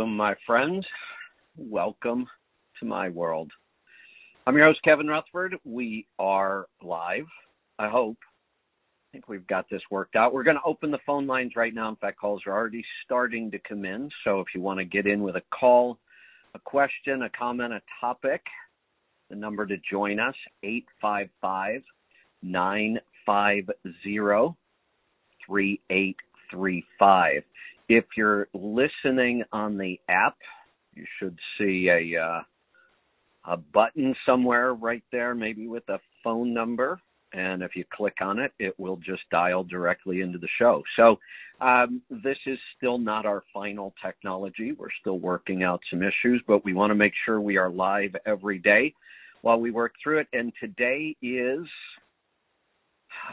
Welcome, my friends. Welcome to my world. I'm your host, Kevin Rutherford. We are live. I hope. I think we've got this worked out. We're going to open the phone lines right now. In fact, calls are already starting to come in. So if you want to get in with a call, a question, a comment, a topic, the number to join us, 855 950 3835. If you're listening on the app, you should see a uh, a button somewhere right there, maybe with a phone number. And if you click on it, it will just dial directly into the show. So um, this is still not our final technology. We're still working out some issues, but we want to make sure we are live every day while we work through it. And today is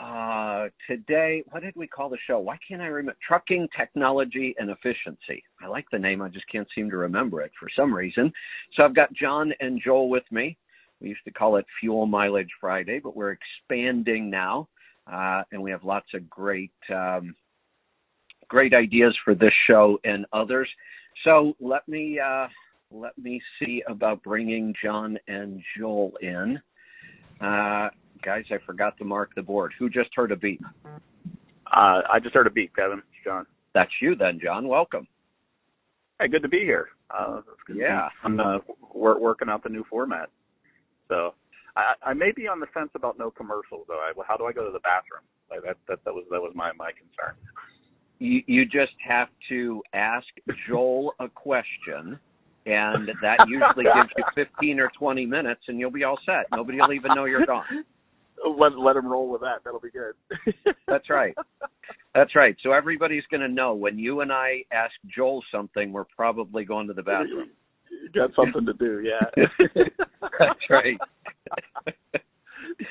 uh, today, what did we call the show? Why can't I remember? Trucking Technology and Efficiency. I like the name. I just can't seem to remember it for some reason. So I've got John and Joel with me. We used to call it Fuel Mileage Friday, but we're expanding now, uh, and we have lots of great, um, great ideas for this show and others. So let me uh, let me see about bringing John and Joel in. Guys, I forgot to mark the board. Who just heard a beep? Uh, I just heard a beep, Kevin. John. That's you then, John. Welcome. Hey, good to be here. Uh, yeah. I'm uh, we're working out the new format. So I, I may be on the fence about no commercials though. I, how do I go to the bathroom? Like that, that that was that was my my concern. You you just have to ask Joel a question and that usually gives you 15 or 20 minutes and you'll be all set. Nobody will even know you're gone. Let let them roll with that. That'll be good. That's right. That's right. So everybody's going to know when you and I ask Joel something, we're probably going to the bathroom. You Got something to do, yeah. That's right.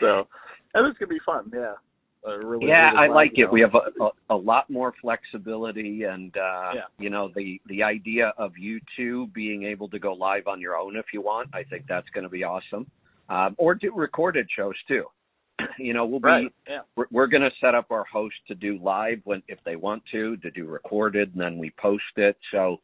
so, and it's gonna be fun, yeah. Uh, really, yeah, really I like it. Know. We have a, a, a lot more flexibility, and uh, yeah. you know the the idea of you two being able to go live on your own if you want. I think that's going to be awesome. Um, or do recorded shows too. You know, we'll be right. yeah. we're, we're going to set up our host to do live when if they want to to do recorded, and then we post it. So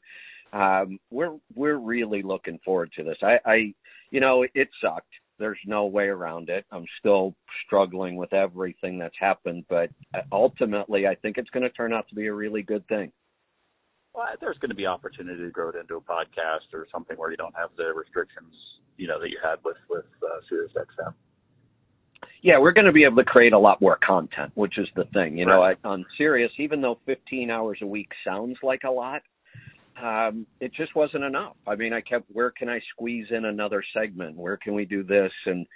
um, we're we're really looking forward to this. I, I you know it sucked. There's no way around it. I'm still struggling with everything that's happened, but ultimately, I think it's going to turn out to be a really good thing. Well, there's going to be opportunity to grow it into a podcast or something where you don't have the restrictions, you know, that you had with with uh, SiriusXM yeah, we're going to be able to create a lot more content, which is the thing. You know, I, on Sirius, even though 15 hours a week sounds like a lot, um, it just wasn't enough. I mean, I kept, where can I squeeze in another segment? Where can we do this? And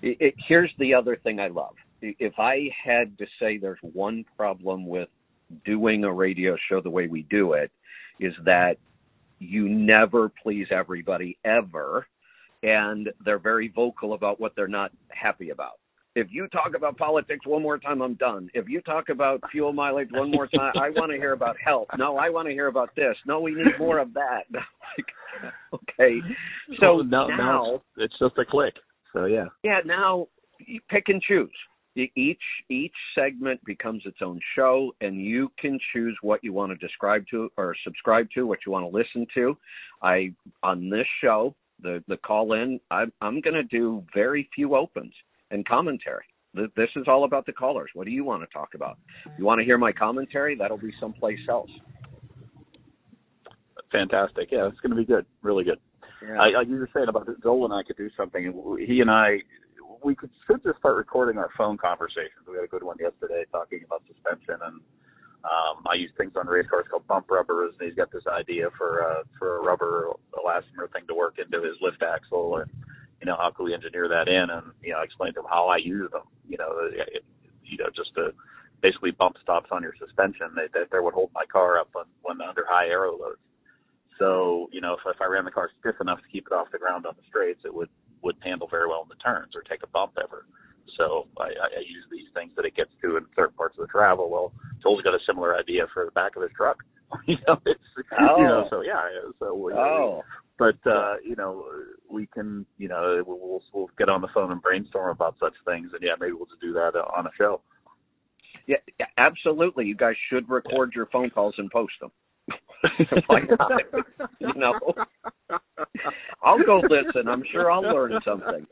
it, it, here's the other thing I love. If I had to say there's one problem with doing a radio show the way we do it, is that you never please everybody ever. And they're very vocal about what they're not happy about if you talk about politics one more time, I'm done. If you talk about fuel mileage one more time, I want to hear about health. No, I want to hear about this. No, we need more of that. okay. So well, now, now it's just a click. So yeah. Yeah. Now you pick and choose. Each each segment becomes its own show, and you can choose what you want to describe to or subscribe to, what you want to listen to. I on this show, the the call in, I'm I'm going to do very few opens and commentary. This is all about the callers. What do you want to talk about? You want to hear my commentary? That'll be someplace else. Fantastic. Yeah, it's going to be good. Really good. Yeah. I, you were saying about Joel and I could do something. He and I, we could should just start recording our phone conversations. We had a good one yesterday talking about suspension, and um, I use things on race cars called bump rubbers. And he's got this idea for uh, for a rubber elastomer thing to work into his lift axle, and you know, how can we engineer that in? And, you know, I explained to them how I use them, you know, it, you know, just to basically bump stops on your suspension that, that, that would hold my car up on, when under high aero loads. So, you know, if, if I ran the car stiff enough to keep it off the ground on the straights, it would, would handle very well in the turns or take a bump ever. So I, I use these things that it gets to in certain parts of the travel. Well, Joel's got a similar idea for the back of his truck. you know, it's, oh. you know, oh. so yeah, so we, oh but uh, you know, we can, you know, we'll we'll get on the phone and brainstorm about such things, and yeah, maybe we'll just do that on a show. Yeah, absolutely. You guys should record your phone calls and post them. Why not? you know, I'll go listen. I'm sure I'll learn something.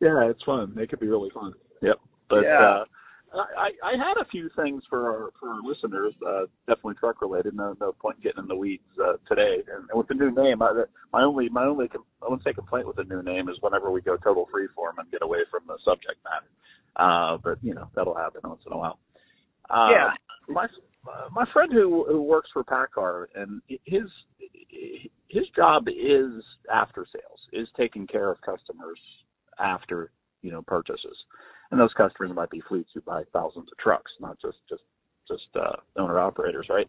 yeah, it's fun. It could be really fun. Yep. But yeah. uh I, I had a few things for our for our listeners, uh, definitely truck related. No, no point getting in the weeds uh, today. And, and with the new name, I, my only my only I wouldn't say complaint with the new name is whenever we go total freeform and get away from the subject matter. Uh, but you know that'll happen once in a while. Uh, yeah. My my friend who who works for PACCAR and his his job is after sales, is taking care of customers after you know purchases and those customers might be fleets who buy thousands of trucks, not just just just uh, owner operators, right?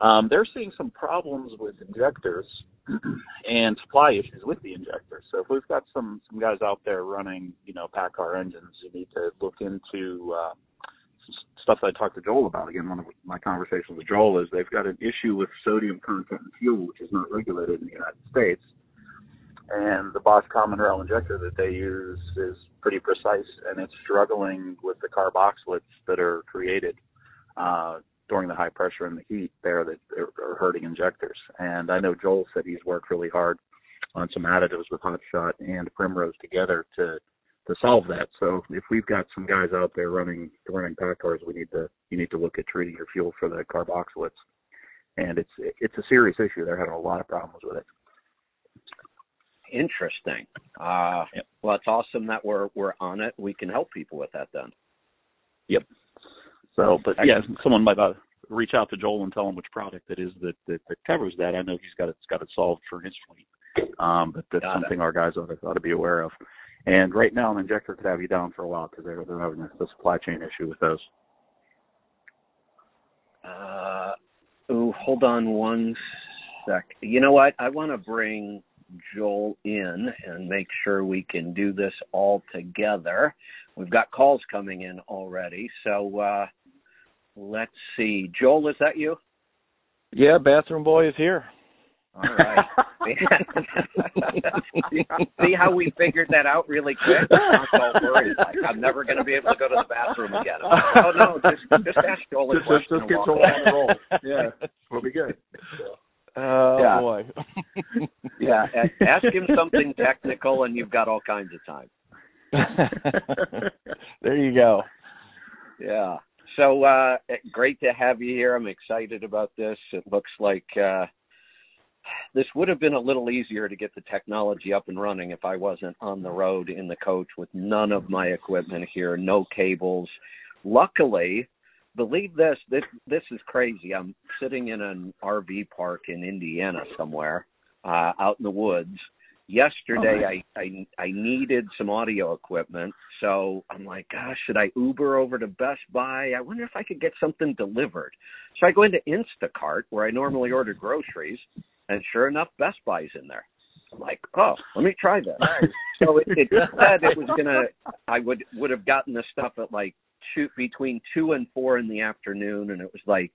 Um, they're seeing some problems with injectors and supply issues with the injectors. So if we've got some some guys out there running, you know, PACCAR engines, you need to look into uh, stuff that I talked to Joel about. Again, one of my conversations with Joel is they've got an issue with sodium content in fuel, which is not regulated in the United States and the Bosch common rail injector that they use is pretty precise and it's struggling with the carboxylates that are created uh, during the high pressure and the heat there that are hurting injectors. And I know Joel said he's worked really hard on some additives with Hot Shot and Primrose together to to solve that. So if we've got some guys out there running running PACCARs, we need to you need to look at treating your fuel for the carboxylates. And it's it's a serious issue. They're having a lot of problems with it. Interesting. Uh, yep. Well, it's awesome that we're we're on it. We can help people with that then. Yep. So, but yeah, someone might uh, reach out to Joel and tell him which product it is that that, that covers that. I know he's got it, got it solved for his fleet, um, but that's got something it. our guys ought to, ought to be aware of. And right now, an injector could have you down for a while because they're they're having a, a supply chain issue with those. Uh, oh, hold on one sec. You know what? I want to bring Joel in and make sure we can do this all together. We've got calls coming in already, so uh, let's see. Joel, is that you? Yeah, bathroom boy is here. All right. see how we figured that out really quick? I'm so worried. Like I'm never going to be able to go to the bathroom again. Oh no, just just ask Joel a just, question. Just, just get Joel on the roll. Yeah, we'll be good. Oh yeah. boy. yeah, ask him something technical, and you've got all kinds of time. there you go. Yeah. So uh great to have you here. I'm excited about this. It looks like uh this would have been a little easier to get the technology up and running if I wasn't on the road in the coach with none of my equipment here, no cables. Luckily, believe this, this this is crazy. I'm sitting in an RV park in Indiana somewhere, uh, out in the woods. Yesterday, oh. I, I I needed some audio equipment, so I'm like, gosh, should I Uber over to Best Buy? I wonder if I could get something delivered. So I go into Instacart where I normally order groceries, and sure enough, Best Buy's in there. I'm like, oh, let me try that. so it, it said it was gonna. I would would have gotten the stuff at like two between two and four in the afternoon, and it was like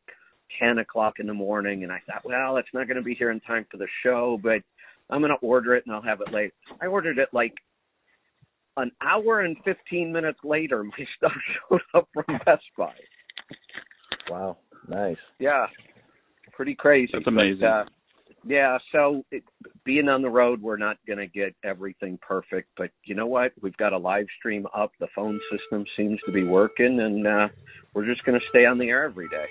ten o'clock in the morning. And I thought, well, it's not going to be here in time for the show, but I'm going to order it and I'll have it late. I ordered it like an hour and fifteen minutes later. My stuff showed up from Best Buy. Wow, nice. Yeah, pretty crazy. That's amazing. But, uh, yeah, so it, being on the road, we're not going to get everything perfect, but you know what? We've got a live stream up. The phone system seems to be working, and uh, we're just going to stay on the air every day.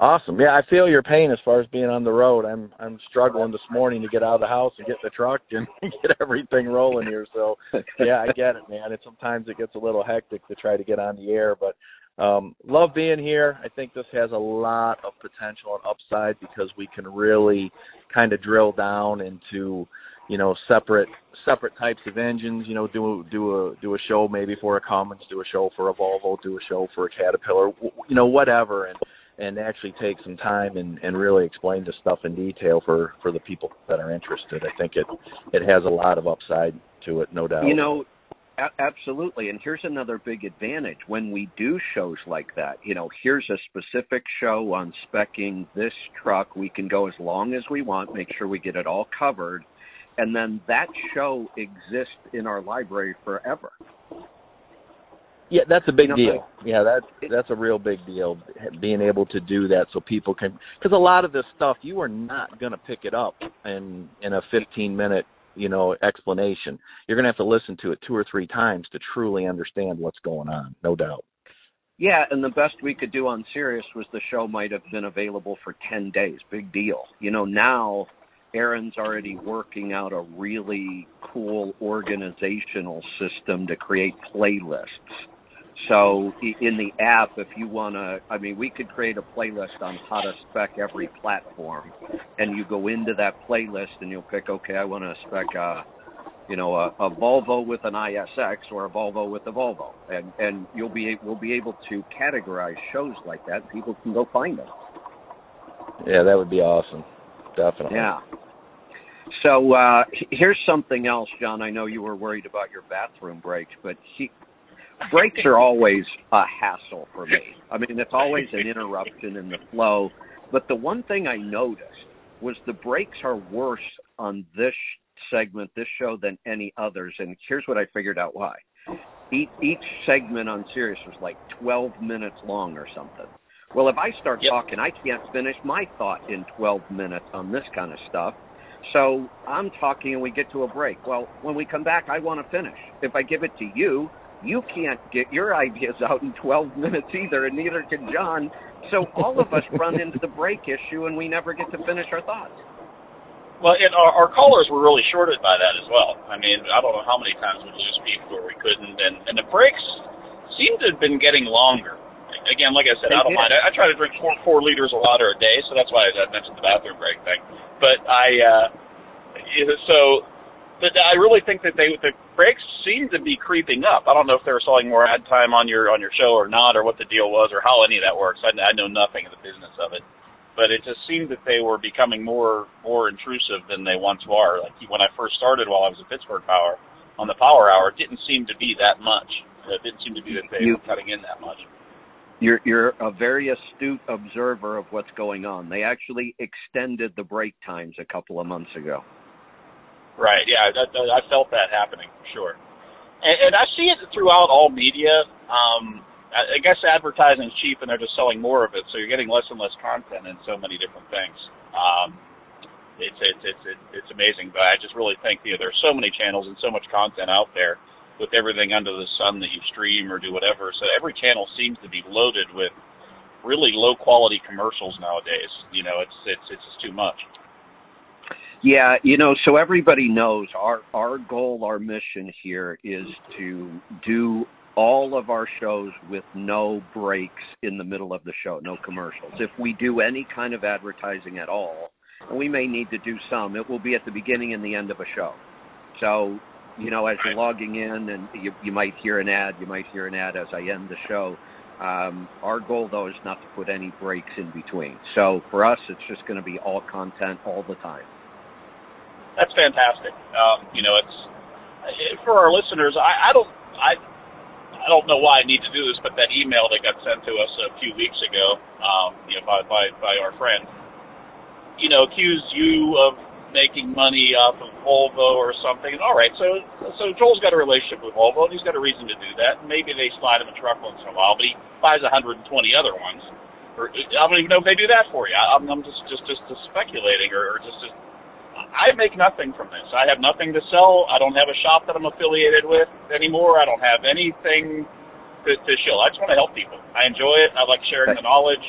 Awesome. Yeah, I feel your pain as far as being on the road. I'm I'm struggling this morning to get out of the house and get in the truck and get everything rolling here. So yeah, I get it, man. It sometimes it gets a little hectic to try to get on the air, but um, love being here. I think this has a lot of potential and upside because we can really kind of drill down into, you know, separate separate types of engines. You know, do do a do a show maybe for a Cummins, do a show for a Volvo, do a show for a Caterpillar, you know, whatever, and and actually take some time and and really explain the stuff in detail for for the people that are interested. I think it it has a lot of upside to it, no doubt. You know, absolutely. And here's another big advantage when we do shows like that. You know, here's a specific show on specking this truck. We can go as long as we want, make sure we get it all covered. And then that show exists in our library forever. Yeah, that's a big You know, deal. Yeah, that's that's a real big deal. Being able to do that so people can, because a lot of this stuff you are not going to pick it up in in a 15 minute you know explanation. You're going to have to listen to it two or three times to truly understand what's going on. No doubt. Yeah, and the best we could do on Sirius was the show might have been available for 10 days. Big deal. You know, now Aaron's already working out a really cool organizational system to create playlists. So in the app, if you want to, I mean, we could create a playlist on how to spec every platform, and you go into that playlist and you'll pick, okay, I want to spec a, you know, a, a Volvo with an ISX or a Volvo with a Volvo, and and you'll be we'll be able to categorize shows like that. People can go find them. Yeah, that would be awesome. Definitely. Yeah. So uh here's something else, John. I know you were worried about your bathroom breaks, but he, breaks are always a hassle for me. I mean, it's always an interruption in the flow. But the one thing I noticed was the breaks are worse on this segment, this show, than any others. And here's what I figured out why. Each, each segment on Sirius was like 12 minutes long or something. Well, if I start Yep. talking, I can't finish my thought in 12 minutes on this kind of stuff. So I'm talking and we get to a break. Well, when we come back, I want to finish. If I give it to you, you can't get your ideas out in 12 minutes either, and neither can John. So all of us run into the break issue and we never get to finish our thoughts. Well, and our, our callers were really shorted by that as well. I mean, I don't know how many times we lose people where we couldn't, and and the breaks seem to have been getting longer. Again, like I said, They I don't did. mind. I, I try to drink four four liters of water a day, so that's why I mentioned the bathroom break thing. But I, uh, so, but I really think that they the breaks seem to be creeping up. I don't know if they were selling more ad time on your on your show or not, or what the deal was, or how any of that works. I, I know nothing of the business of it but it just seemed that they were becoming more more intrusive than they once were. Like when I first started, while I was at Pittsburgh Power, on the Power Hour, it didn't seem to be that much. It didn't seem to be that they You- were cutting in that much. You're you're a very astute observer of what's going on. They actually extended the break times a couple of months ago. Right? Yeah, that, that, I felt that happening for sure, and, and I see it throughout all media. Um, I, I guess advertising's cheap, and they're just selling more of it, so you're getting less and less content in so many different things. Um, it's it's it's it's, it's amazing, but I just really think you know, there's so many channels and so much content out there with everything under the sun that you stream or do whatever. So every channel seems to be loaded with really low quality commercials nowadays. You know, it's it's it's just too much. Yeah, you know, so everybody knows our our goal, our mission here is to do all of our shows with no breaks in the middle of the show, no commercials. If we do any kind of advertising at all, and we may need to do some, it will be at the beginning and the end of a show. So, you know, as you're logging in and you you might hear an ad, you might hear an ad as I end the show. Um, our goal though is not to put any breaks in between. So for us, it's just going to be all content all the time. That's fantastic. Um, you know, it's eh, for our listeners. I, I don't I I don't know why I need to do this, but that email that got sent to us a few weeks ago, um, you know, by by by our friend, you know, accused you of making money off of Volvo or something. All right, so so Joel's got a relationship with Volvo, and he's got a reason to do that. Maybe they slide him a truck once in a while, but he buys 120 other ones. I don't even know if they do that for you. I'm, just just, just speculating, or, or just, just I make nothing from this. I have nothing to sell. I don't have a shop that I'm affiliated with anymore. I don't have anything to, to show. I just want to help people. I enjoy it. I like sharing the knowledge.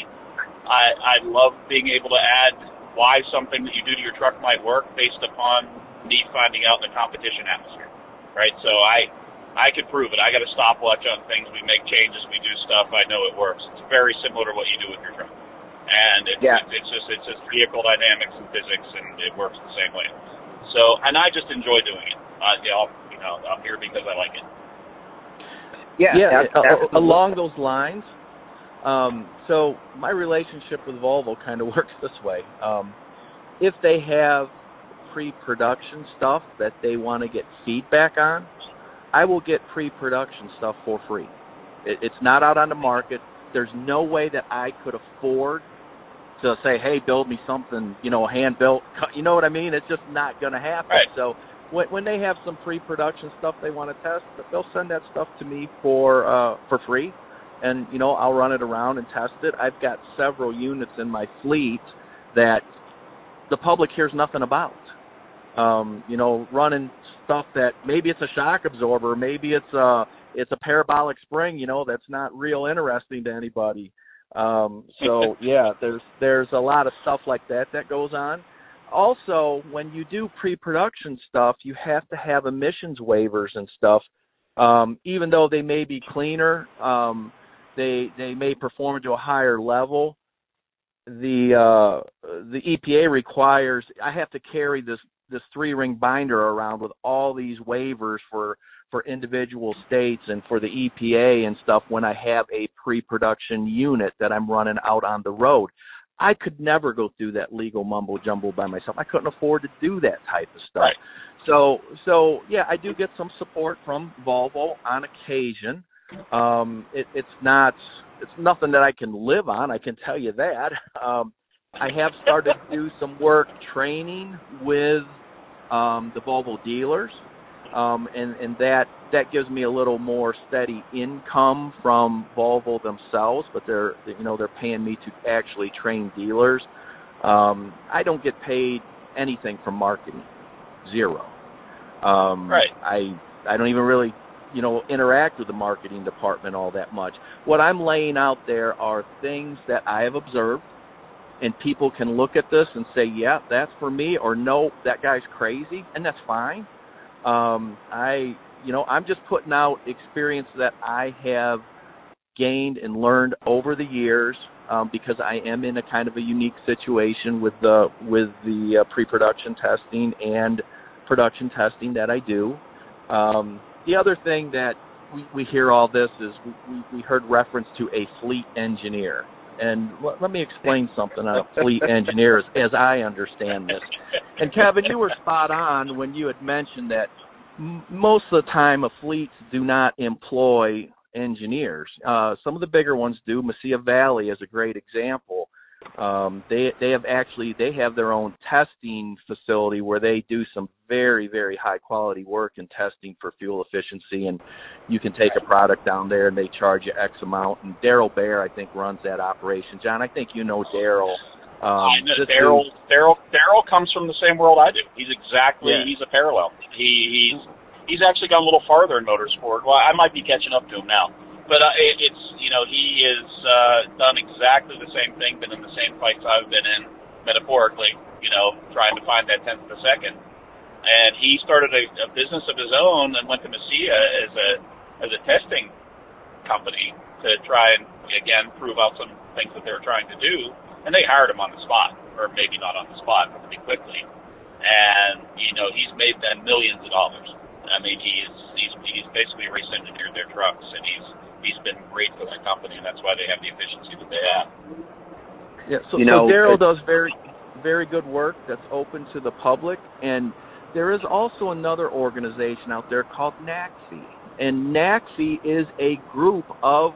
I I love being able to add why something that you do to your truck might work based upon me finding out in the competition atmosphere. Right? So I I could prove it. I got a stopwatch on things. We make changes. We do stuff. I know it works. It's very similar to what you do with your truck and it's, Yeah. it's, it's just it's just vehicle dynamics and physics, and it works the same way. So, and I just enjoy doing it. Uh, you know, you know, I'm here because I like it. Yeah, yeah, along those lines. Um, so my relationship with Volvo kind of works this way. Um, if they have pre-production stuff that they want to get feedback on, I will get pre-production stuff for free. It, it's not out on the market. There's no way that I could afford to say, "Hey, build me something," you know, hand built. You know what I mean? It's just not going to happen. Right. So when when they have some pre-production stuff they want to test, they'll send that stuff to me for uh for free and you know I'll run it around and test it. I've got several units in my fleet that the public hears nothing about. Um, you know, running stuff that maybe it's a shock absorber, maybe it's a it's a parabolic spring, you know, that's not real interesting to anybody. Um, so yeah, there's there's a lot of stuff like that that goes on. Also, when you do pre-production stuff, you have to have emissions waivers and stuff. Um, even though they may be cleaner, um, they they may perform to a higher level. The uh, the EPA requires I have to carry this this three ring binder around with all these waivers for for individual states and for the EPA and stuff when I have a pre-production unit that I'm running out on the road. I could never go through that legal mumbo jumbo by myself. I couldn't afford to do that type of stuff. Right. So so yeah, I do get some support from Volvo on occasion. Um, it, it's not it's nothing that I can live on. I can tell you that. Um, I have started to do some work training with um, the Volvo dealers, um, and and that that gives me a little more steady income from Volvo themselves. But they're you know they're paying me to actually train dealers. Um, I don't get paid anything from marketing, zero. Um, right. I I don't even really you know interact with the marketing department all that much. What I'm laying out there are things that I have observed, and people can look at this and say, "Yeah, that's for me," or "No, that guy's crazy," and that's fine. Um, I you know I'm just putting out experience that I have gained and learned over the years um, because I am in a kind of a unique situation with the with the uh, pre-production testing and production testing that I do. Um, the other thing that we, we hear all this is we, we heard reference to a fleet engineer. And let, me explain something on fleet engineer as, I understand this. And Kevin, you were spot on when you had mentioned that m- most of the time, a fleets do not employ engineers. Uh, some of the bigger ones do. Mesilla Valley is a great example um, they they have actually they have their own testing facility where they do some very very high quality work in testing for fuel efficiency and you can take a product down there and they charge you x amount. And Daryl Bear I think runs that operation. John I think you know Daryl um, I know Daryl Daryl Daryl comes from the same world I do. He's exactly Yeah. he's a parallel. He he's he's actually gone a little farther in motorsport. Well I might be catching up to him now. But uh, it, it's you know he has uh, done exactly the same thing, been in the same fights I've been in, metaphorically, you know, trying to find that tenth of a second. And he started a, a business of his own and went to Mesilla as a as a testing company to try and again prove out some things that they were trying to do. And they hired him on the spot, or maybe not on the spot, but pretty quickly. And you know he's made them millions of dollars. I mean he's he's he's basically race engineered their trucks, and he's he's been great for that company, and that's why they have the efficiency that they have. Yeah, so, You know, so Daryl does very, very good work that's open to the public, and there is also another organization out there called NACFE, and NACFE is a group of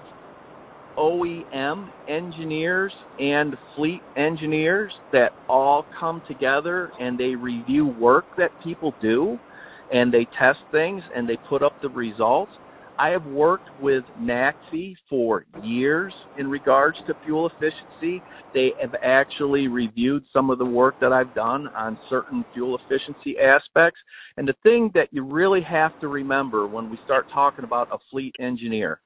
OEM engineers and fleet engineers that all come together and they review work that people do, and they test things and they put up the results. I have worked with NACFE for years in regards to fuel efficiency. They have actually reviewed some of the work that I've done on certain fuel efficiency aspects. And the thing that you really have to remember when we start talking about a fleet engineer,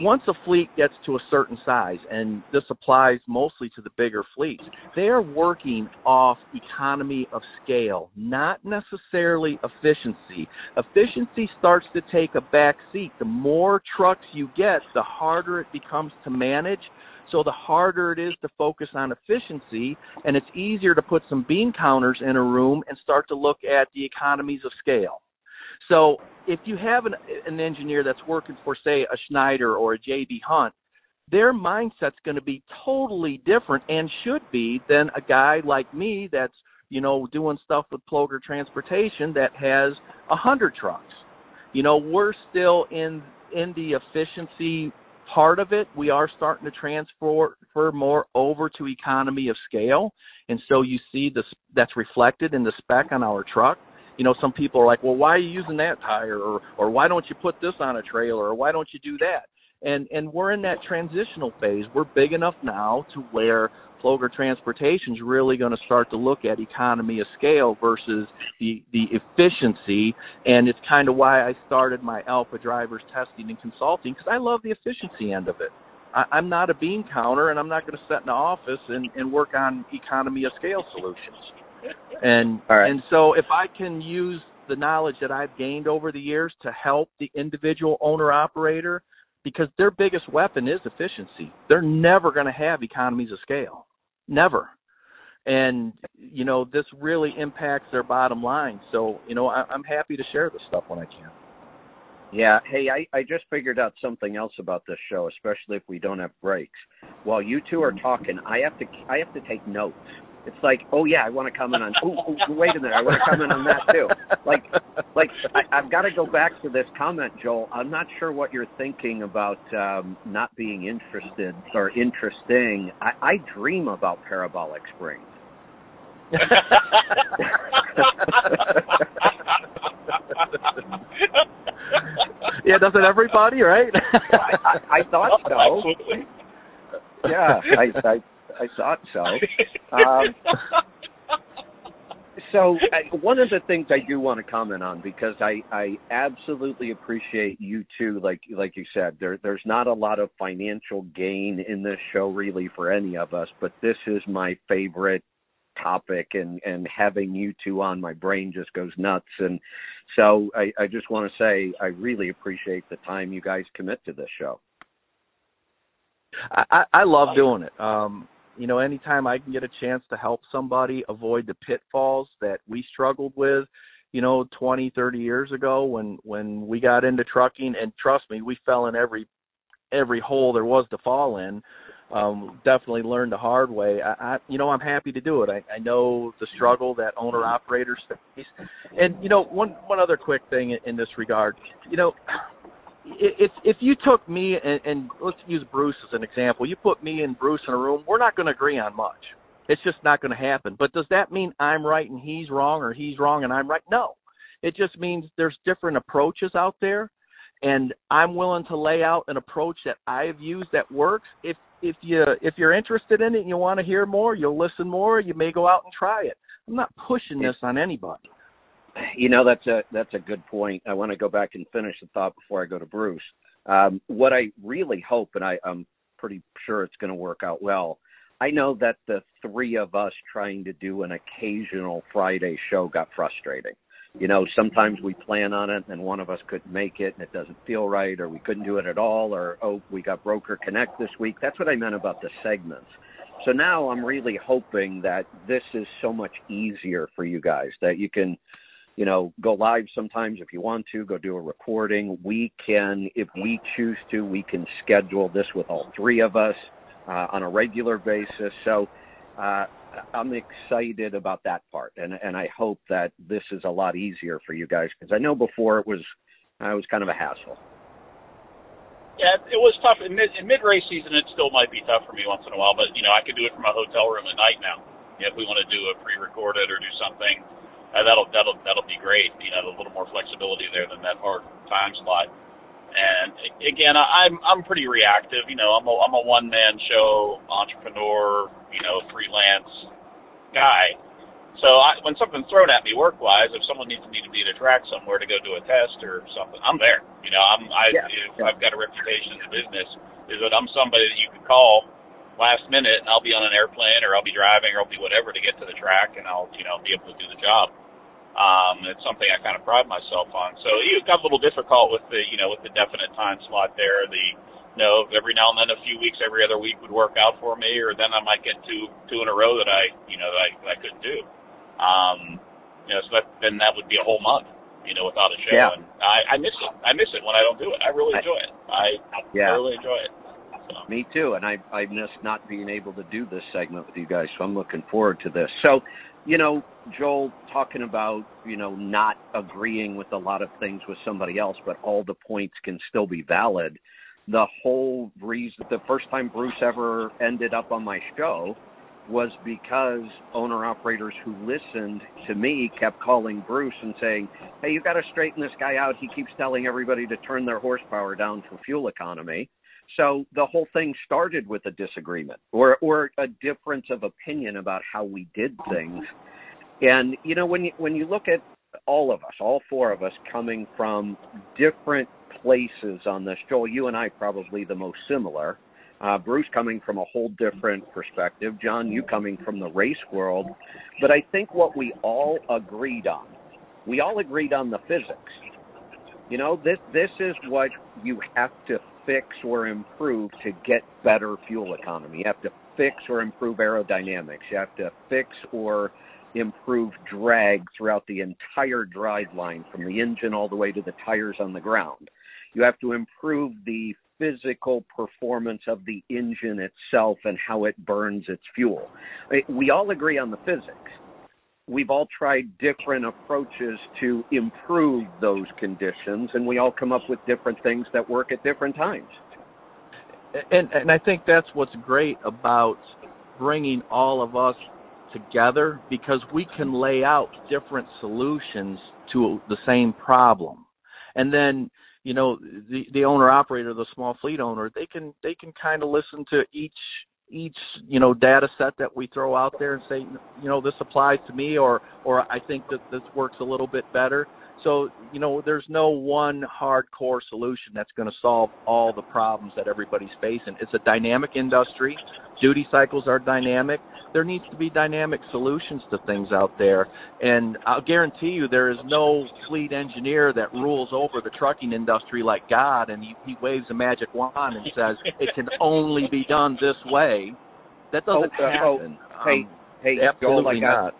once a fleet gets to a certain size, and this applies mostly to the bigger fleets, they are working off economy of scale, not necessarily efficiency. Efficiency starts to take a back seat. The more trucks you get, the harder it becomes to manage. So the harder it is to focus on efficiency, and it's easier to put some bean counters in a room and start to look at the economies of scale. So if you have an, an engineer that's working for, say, a Schneider or a JB Hunt, their mindset's going to be totally different and should be than a guy like me that's you know doing stuff with Ploger Transportation that has a hundred trucks. You know, we're still in in the efficiency part of it. We are starting to transfer more over to economy of scale, and so you see this that's reflected in the spec on our truck you know, some people are like, well, why are you using that tire, or or why don't you put this on a trailer, or why don't you do that? And and we're in that transitional phase. We're big enough now to where Ploger Transportation is really going to start to look at economy of scale versus the the efficiency, and it's kind of why I started my Alpha Drivers testing and consulting because I love the efficiency end of it. I, I'm not a bean counter, and I'm not going to sit in the office and, and work on economy of scale solutions. And right. and so if I can use the knowledge that I've gained over the years to help the individual owner operator because their biggest weapon is efficiency. They're never going to have economies of scale. Never. And you know this really impacts their bottom line. So you know I, I'm happy to share this stuff when I can. Yeah. Hey, I, I just figured out something else about this show, especially if we don't have breaks. While you two are talking, I have to I have to take notes. It's like, oh yeah, I want to comment on. Oh, oh, wait a minute, I want to comment on that too. Like, like I, I've got to go back to this comment, Joel. I'm not sure what you're thinking about um, not being interested or interesting. I, I dream about parabolic springs. yeah, doesn't everybody, right? I, I, I thought so. Absolutely. Yeah, I, I I thought so. Um, so uh, one of the things I do want to comment on because I I absolutely appreciate you too. Like like you said, there there's not a lot of financial gain in this show really for any of us, but this is my favorite topic and and having you two on my brain just goes nuts and so I, I just want to say I really appreciate the time you guys commit to this show. I, I love doing it. Um, you know, anytime I can get a chance to help somebody avoid the pitfalls that we struggled with, you know, 20, 30 years ago when when we got into trucking and trust me, we fell in every every hole there was to fall in. Um definitely learned the hard way. I, I you know, I'm happy to do it. I, I know the struggle that owner operators face. And you know, one one other quick thing in, in this regard. You know, if if you took me and, and let's use Bruce as an example, you put me and Bruce in a room, we're not going to agree on much. It's just not going to happen. But does that mean I'm right and he's wrong, or he's wrong and I'm right? No. It just means there's different approaches out there, and I'm willing to lay out an approach that I've used that works. If if you if you're interested in it and you want to hear more, you'll listen more. You may go out and try it. I'm not pushing this on anybody. You know, that's a that's a good point. I want to go back and finish the thought before I go to Bruce. Um, what I really hope, and I, I'm pretty sure it's going to work out well. I know that the three of us trying to do an occasional Friday show got frustrating. You know, sometimes we plan on it and one of us couldn't make it and it doesn't feel right, or we couldn't do it at all, or oh, we got Broker Connect this week. That's what I meant about the segments. So now I'm really hoping that this is so much easier for you guys that you can you know, go live sometimes if you want to, go do a recording. We can, if we choose to, we can schedule this with all three of us uh, on a regular basis. So uh, I'm excited about that part, and and I hope that this is a lot easier for you guys because I know before it was, uh, it was kind of a hassle. Yeah, it was tough in mid in mid race season. It still might be tough for me once in a while, but you know I can do it from a hotel room at night now. if we want to do a pre-recorded or do something, uh, that'll that'll that'll be great. You know, a little more flexibility there than that hard time slot. And again, I'm I'm pretty reactive. You know, I'm a I'm a one man show entrepreneur. You know, freelance guy. So I, when something's thrown at me work wise, if someone needs me to be at a track somewhere to go do a test or something, I'm there. You know, I'm I yeah, if yeah. I've got a reputation in the business, is that I'm somebody that you could call last minute and I'll be on an airplane or I'll be driving or I'll be whatever to get to the track and I'll you know be able to do the job. Um, it's something I kind of pride myself on. So it got a little difficult with the, you know, with the definite time slot there. The, you know, every now and then, a few weeks, every other week would work out for me, or then I might get two, two in a row that I, you know, that I, that I couldn't do. Um, you know, so that then that would be a whole month, you know, without a show. Yeah. And I, I miss it. I miss it when I don't do it. I really enjoy it. I, I Yeah. really enjoy it. So. Me too, and I I miss not being able to do this segment with you guys, so I'm looking forward to this. So, you know, Joel talking about you know not agreeing with a lot of things with somebody else, but all the points can still be valid. The whole reason, the first time Bruce ever ended up on my show, was because owner operators who listened to me kept calling Bruce and saying, Hey, you got to straighten this guy out. He keeps telling everybody to turn their horsepower down for fuel economy. So the whole thing started with a disagreement or, or a difference of opinion about how we did things. And, you know, when you, when you look at all of us, all four of us coming from different places on this, Joel, you and I probably the most similar uh, Bruce coming from a whole different perspective. John, you coming from the race world. But I think what we all agreed on, we all agreed on the physics. You know, this this is what you have to fix or improve to get better fuel economy. You have to fix or improve aerodynamics. You have to fix or improve drag throughout the entire drive line from the engine all the way to the tires on the ground. You have to improve the physical performance of the engine itself and how it burns its fuel. We all agree on the physics. We've all tried different approaches to improve those conditions, and we all come up with different things that work at different times. And and I think that's what's great about bringing all of us together because we can lay out different solutions to the same problem. And then you know the the owner operator the small fleet owner they can they can kind of listen to each each you know data set that we throw out there and say you know this applies to me or or I think that this works a little bit better so, you know, there's no one hardcore solution that's going to solve all the problems that everybody's facing. It's a dynamic industry. Duty cycles are dynamic. There needs to be dynamic solutions to things out there. And I'll guarantee you there is no fleet engineer that rules over the trucking industry like God and he, he waves a magic wand and says it can only be done this way. That doesn't oh, happen. Oh, hey, um, hey, absolutely Joel, I got, not.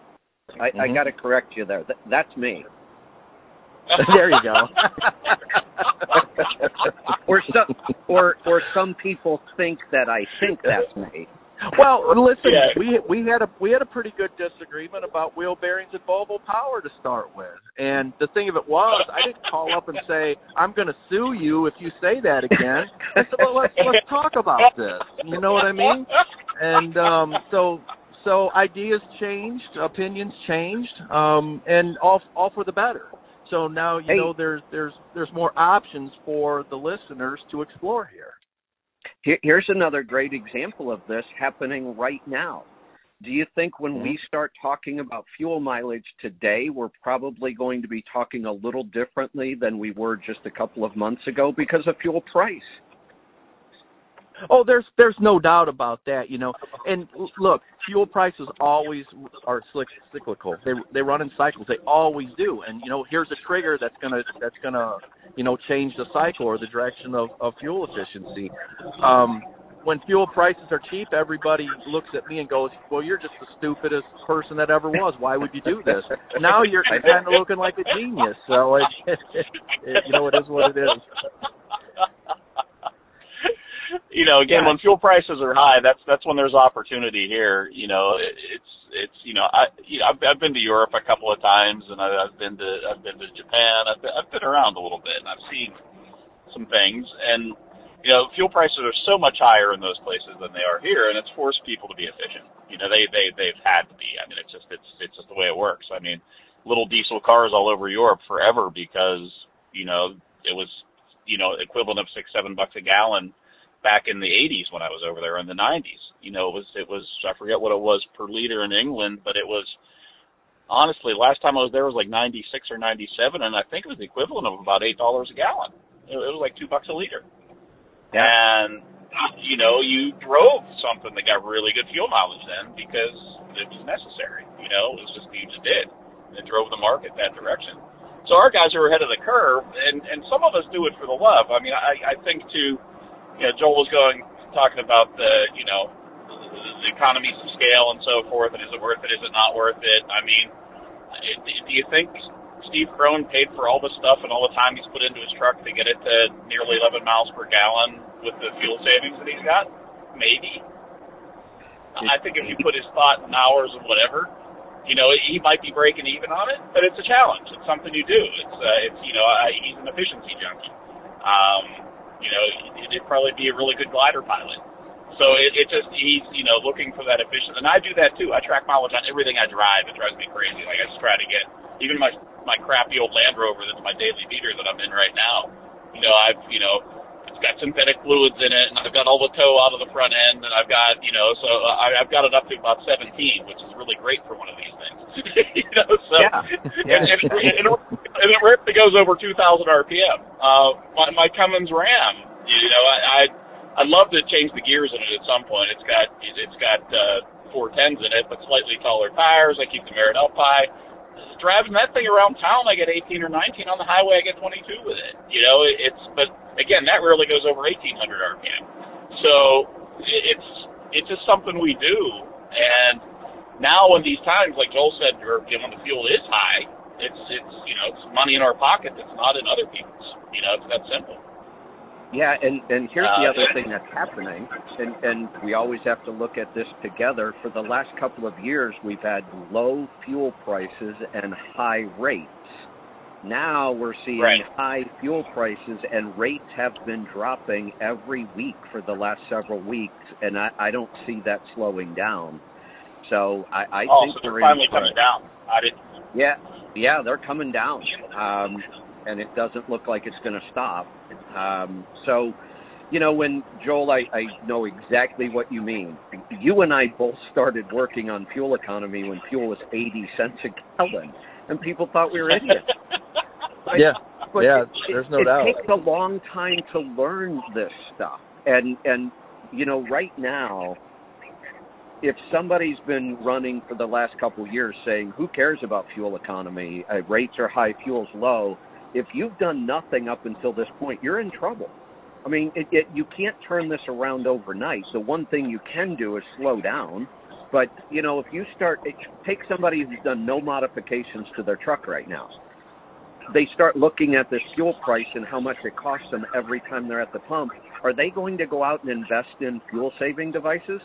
I, mm-hmm. I got to correct you there. That, that's me. there you go. or some or or some people think that I think that's me. Well, listen, yeah. we we had a we had a pretty good disagreement about wheel bearings and Volvo Power to start with. And the thing of it was, I didn't call up and say I'm going to sue you if you say that again. I said, well, let's let's talk about this. You know what I mean? And um so so ideas changed, opinions changed, um, and all all for the better. So now you hey. know there's there's there's more options for the listeners to explore here. Here's another great example of this happening right now. Do you think when we start talking about fuel mileage today, we're probably going to be talking a little differently than we were just a couple of months ago because of fuel price? Oh, there's there's no doubt about that, you know. And look, fuel prices always are cyclical. They they run in cycles. They always do. And you know, here's a trigger that's gonna that's gonna you know change the cycle or the direction of of fuel efficiency. Um, when fuel prices are cheap, everybody looks at me and goes, "Well, you're just the stupidest person that ever was. Why would you do this?" Now you're kind of looking like a genius. So it, it, it, you know, it is what it is you know, again, yeah. when fuel prices are high, that's that's when there's opportunity here. You know, it, it's it's you know, I you know, I've, I've been to Europe a couple of times, and I, I've been to I've been to Japan. I've been, I've been around a little bit, and I've seen some things, and you know, fuel prices are so much higher in those places than they are here, and it's forced people to be efficient. You know, they they they've had to be. I mean, it's just it's it's just the way it works. I mean, little diesel cars all over Europe forever because you know it was you know equivalent of six seven bucks a gallon back in the 80s when I was over there in the 90s. You know, it was it was I forget what it was per liter in England, but it was honestly last time I was there was like 96 or 97, and I think it was the equivalent of about eight dollars a gallon. It, it was like two bucks a liter. Yeah. And you know, you drove something that got really good fuel mileage then because it was necessary. You know, it was just you just did. It drove the market that direction. So our guys are ahead of the curve, and and some of us do it for the love. I mean, I I think to you know, Joel was going talking about the, you know, the economies of scale and so forth, and is it worth it? Is it not worth it? I mean, do you think Steve Krohn paid for all the stuff and all the time he's put into his truck to get it to nearly 11 miles per gallon with the fuel savings that he's got? Maybe. I think if you put his thought and hours and whatever, you know, he might be breaking even on it, but it's a challenge. It's something you do. It's, uh, it's you know, uh, he's an efficiency junkie. Um, you know, it'd probably be a really good glider pilot. So it, it just he's you know looking for that efficiency, and I do that too. I track mileage on everything I drive. It drives me crazy. Like I just try to get even my my crappy old Land Rover that's my daily beater that I'm in right now. You know I've you know got synthetic fluids in it, and I've got all the tow out of the front end, and I've got you know so I, I've got it up to about 17, which is really great for one of these things. you know so Yeah. and, and, and, and it rarely goes over 2,000 RPM. Uh, my, my Cummins Ram, you know, I, I I'd love to change the gears in it at some point. It's got it's got uh, four tens in it, but slightly taller tires. I keep the merit up high. Driving that thing around town, I get 18 or 19. On the highway, I get 22 with it. You know, it, it's but again, that rarely goes over 1,800 RPM. So it, it's it's just something we do. And now, in these times, like Joel said, you know, when the fuel is high, it's it's you know it's money in our pocket that's not in other people's. You know, it's that simple. Yeah, and and here's the Uh, other thing that's happening, and and we always have to look at this together. For the last couple of years, we've had low fuel prices and high rates. Now we're seeing Right. high fuel prices and rates have been dropping every week for the last several weeks, and I, I don't see that slowing down. So I, I oh, think so they're we're finally coming down. I didn't. yeah, yeah, they're coming down, um, and it doesn't look like it's going to stop. Um, so, you know, when Joel, I, I know exactly what you mean. You and I both started working on fuel economy when fuel was eighty cents a gallon, and people thought we were idiots. Yeah. But Yeah, it, there's no it doubt. It takes a long time to learn this stuff, and and you know, right now, if somebody's been running for the last couple of years saying, "Who cares about fuel economy? Uh, rates are high, fuel's low," if you've done nothing up until this point, you're in trouble. I mean, it, it, you can't turn this around overnight. The one thing you can do is slow down. But you know, if you start, it, take somebody who's done no modifications to their truck right now. They start looking at this fuel price and how much it costs them every time they're at the pump. Are they going to go out and invest in fuel saving devices?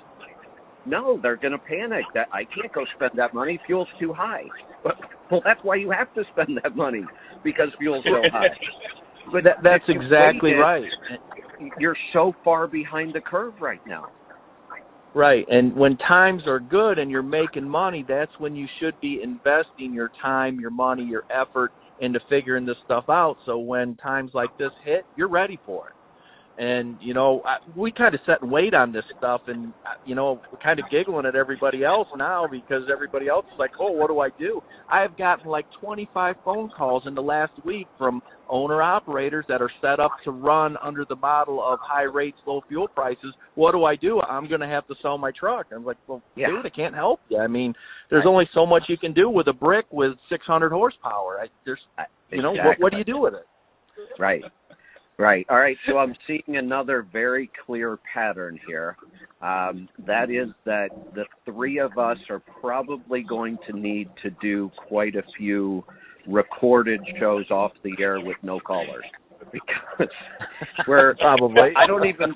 No, they're going to panic. That I can't go spend that money. Fuel's too high. But well, that's why you have to spend that money because fuel's so high. But That, that's exactly it, right. You're so far behind the curve right now. Right. And when times are good and you're making money, that's when you should be investing your time, your money, your effort into figuring this stuff out. So when times like this hit, you're ready for it. And you know, I, we kind of set wait on this stuff, and uh, you know, we're kind of giggling at everybody else now because everybody else is like, "Oh, what do I do?" I have gotten like 25 phone calls in the last week from owner operators that are set up to run under the model of high rates, low fuel prices. What do I do? I'm going to have to sell my truck. I'm like, well, Yeah. dude, I can't help you. I mean, there's Right. only so much you can do with a brick with 600 horsepower. I, there's, you know, what, what do you do with it? Right. Right. All right. So I'm seeing another very clear pattern here. Um, that is that the three of us are probably going to need to do quite a few recorded shows off the air with no callers because we're Probably. I don't even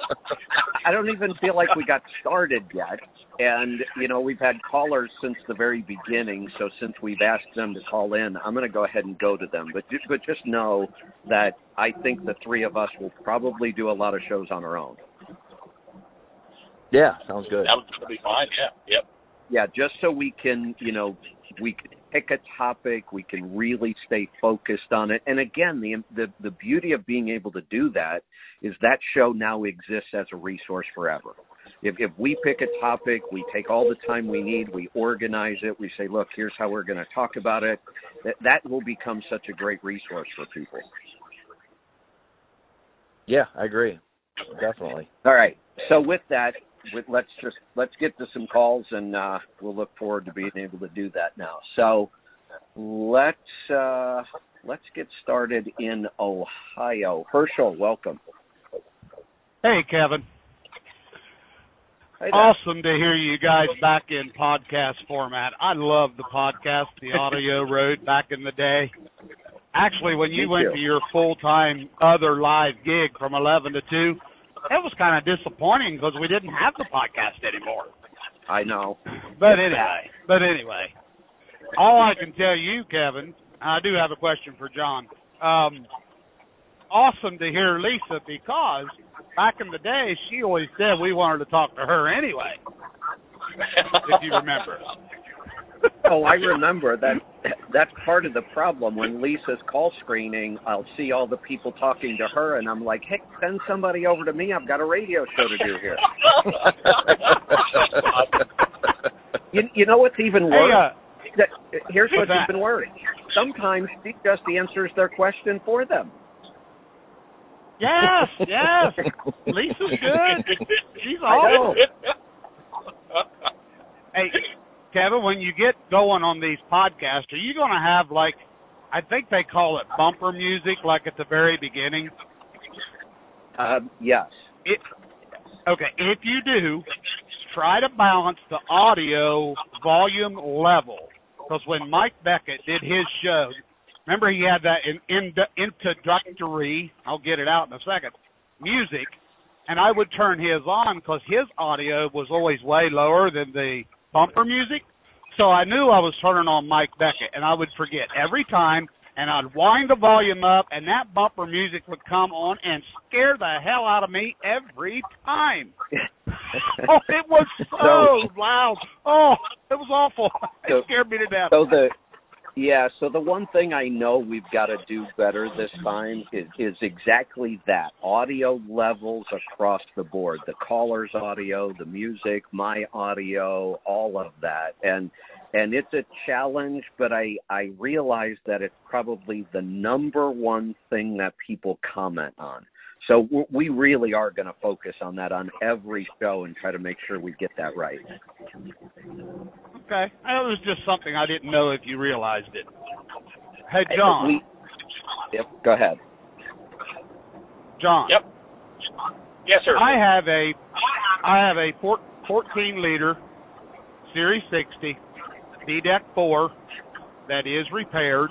I don't even feel like we got started yet. And you know, we've had callers since the very beginning. So since we've asked them to call in, I'm going to go ahead and go to them. But just, but just know that I think the three of us will probably do a lot of shows on our own. Yeah, sounds good. That would be fine. Yeah. Yep. Yeah, just so we can, you know, we can pick a topic, we can really stay focused on it. And again, the the the beauty of being able to do that is that show now exists as a resource forever. If if we pick a topic, we take all the time we need, we organize it, we say, look, here's how we're going to talk about it. That that will become such a great resource for people. Yeah, I agree. Definitely. All right. So with that, with, let's just let's get to some calls, and uh, we'll look forward to being able to do that now. So let's uh, let's get started in Ohio. Herschel, welcome. Hey, Kevin. Hey. Awesome to hear you guys back in podcast format. I love the podcast, the audio road back in the day. Actually, when you Me went too. to your full time other live gig from 11 to 2, it was kind of disappointing because we didn't have the podcast anymore. I know. But anyway, but anyway, all I can tell you, Kevin, I do have a question for John. Um, awesome to hear Lisa because back in the day, she always said we wanted to talk to her anyway. if you remember. Oh, I remember that. That's part of the problem. When Lisa's call screening, I'll see all the people talking to her, and I'm like, "Hey, send somebody over to me. I've got a radio show to do here." you, you know what's even worse? Hey, uh, Here's what's that? even worse. Sometimes she just answers their question for them. Yes, yes. Lisa's good. She's awesome. Hey, Kevin, when you get going on these podcasts, are you going to have like, I think they call it bumper music, like at the very beginning? Um, yes. It, okay, if you do, try to balance the audio volume level. Because when Mike Beckett did his show, remember he had that in, in introductory, I'll get it out in a second, music, and I would turn his on because his audio was always way lower than the bumper music. So I knew I was turning on Mike Beckett, and I would forget every time, and I'd wind the volume up, and that bumper music would come on and scare the hell out of me every time. oh, it was so, So- loud. Oh, it was awful. So- it scared me to death. So the yeah, so the one thing I know we've got to do better this time is, is exactly that. Audio levels across the board. The caller's audio, the music, my audio, all of that. And and it's a challenge, but I I realize that it's probably the number one thing that people comment on. So we really are going to focus on that on every show and try to make sure we get that right. Okay. That was just something I didn't know if you realized it. Hey, John. We, yep, go ahead. John. Yep. Yes, sir. I have a I have a four, 14 liter Series 60 DDEC 4 that is repaired.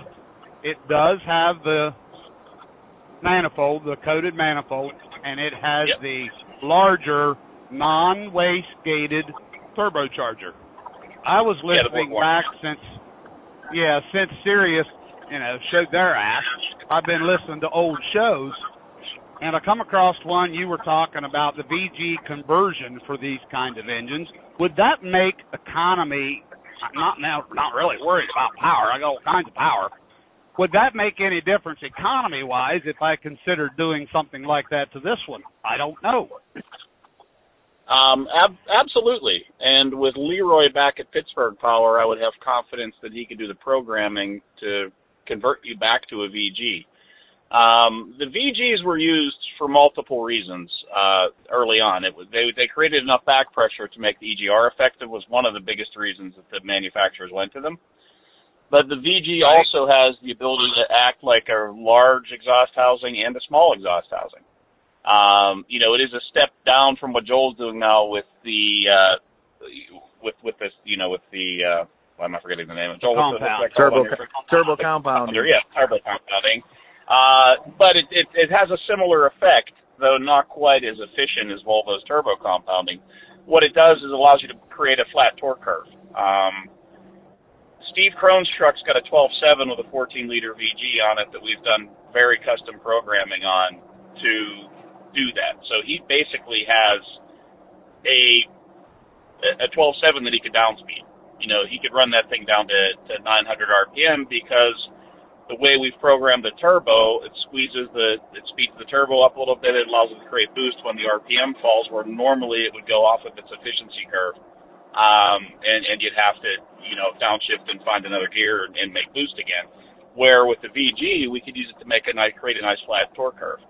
It does have the manifold, the coated manifold, and it has Yep. the larger non-waste gated turbocharger. I was listening Borg back since yeah, since Sirius, you know, showed their ass. I've been listening to old shows and I come across one you were talking about the VG conversion for these kind of engines. Would that make economy not now not really worried about power. I got all kinds of power. Would that make any difference economy wise if I considered doing something like that to this one? I don't know. Um, ab- absolutely. And with Leroy back at Pittsburgh Power, I would have confidence that he could do the programming to convert you back to a VG. Um, the VGs were used for multiple reasons uh, early on. It was they they created enough back pressure to make the EGR effective was one of the biggest reasons that the manufacturers went to them. But the VG also has the ability to act like a large exhaust housing and a small exhaust housing. Um, you know, it is a step down from what Joel's doing now with the uh, with with this, you know, with the uh, why am I forgetting the name? Joel, what's the- Compound. what's that called Turbo on your- turbo compound. yeah, turbo compounding. Uh, but it, it, it has a similar effect, though not quite as efficient as Volvo's turbo compounding. What it does is it allows you to create a flat torque curve. Um, Steve Krone's truck's got a 12.7 with a 14 liter VG on it that we've done very custom programming on to do that. So he basically has a a 12.7 that he could downspeed. You know, he could run that thing down to, to 900 RPM because the way we've programmed the turbo, it squeezes the, it speeds the turbo up a little bit. It allows it to create boost when the RPM falls, where normally it would go off of its efficiency curve. Um, and, and you'd have to, you know, downshift and find another gear and, make boost again. Where with the VG, we could use it to make a nice, create a nice flat torque curve.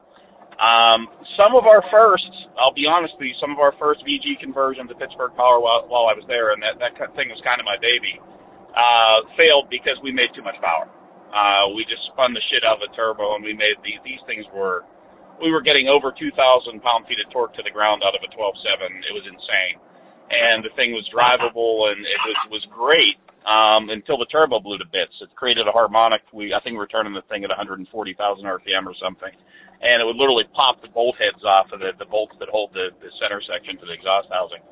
Um, some of our first, I'll be honest with you, some of our first VG conversions at Pittsburgh Power while, while I was there, and that, that thing was kind of my baby, uh, failed because we made too much power. Uh, we just spun the shit out of a turbo, and we made these these things were we were getting over 2,000 pound feet of torque to the ground out of a 12.7. It was insane, and the thing was drivable and it was was great um, until the turbo blew to bits. It created a harmonic. We I think we were turning the thing at 140,000 RPM or something, and it would literally pop the bolt heads off of the the bolts that hold the the center section to the exhaust housing.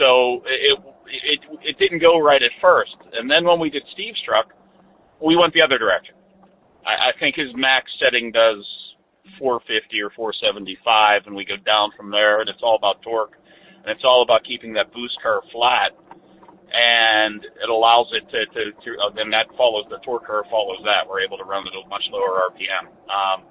So it it it didn't go right at first, and then when we did Steve's truck we went the other direction. I, I think his max setting does 450 or 475, and we go down from there, and it's all about torque, and it's all about keeping that boost curve flat, and it allows it to, to, to uh, then that follows the torque curve follows that. We're able to run it at a much lower RPM. Um,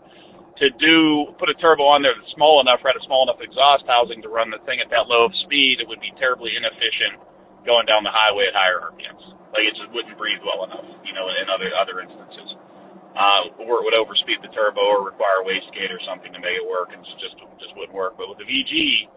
to do put a turbo on there that's small enough, had a small enough exhaust housing to run the thing at that low of speed, it would be terribly inefficient going down the highway at higher RPMs. Like it just wouldn't breathe well enough, you know, in other other instances. Uh, or it would overspeed the turbo or require wastegate or something to make it work, and it just just wouldn't work. But with the VG,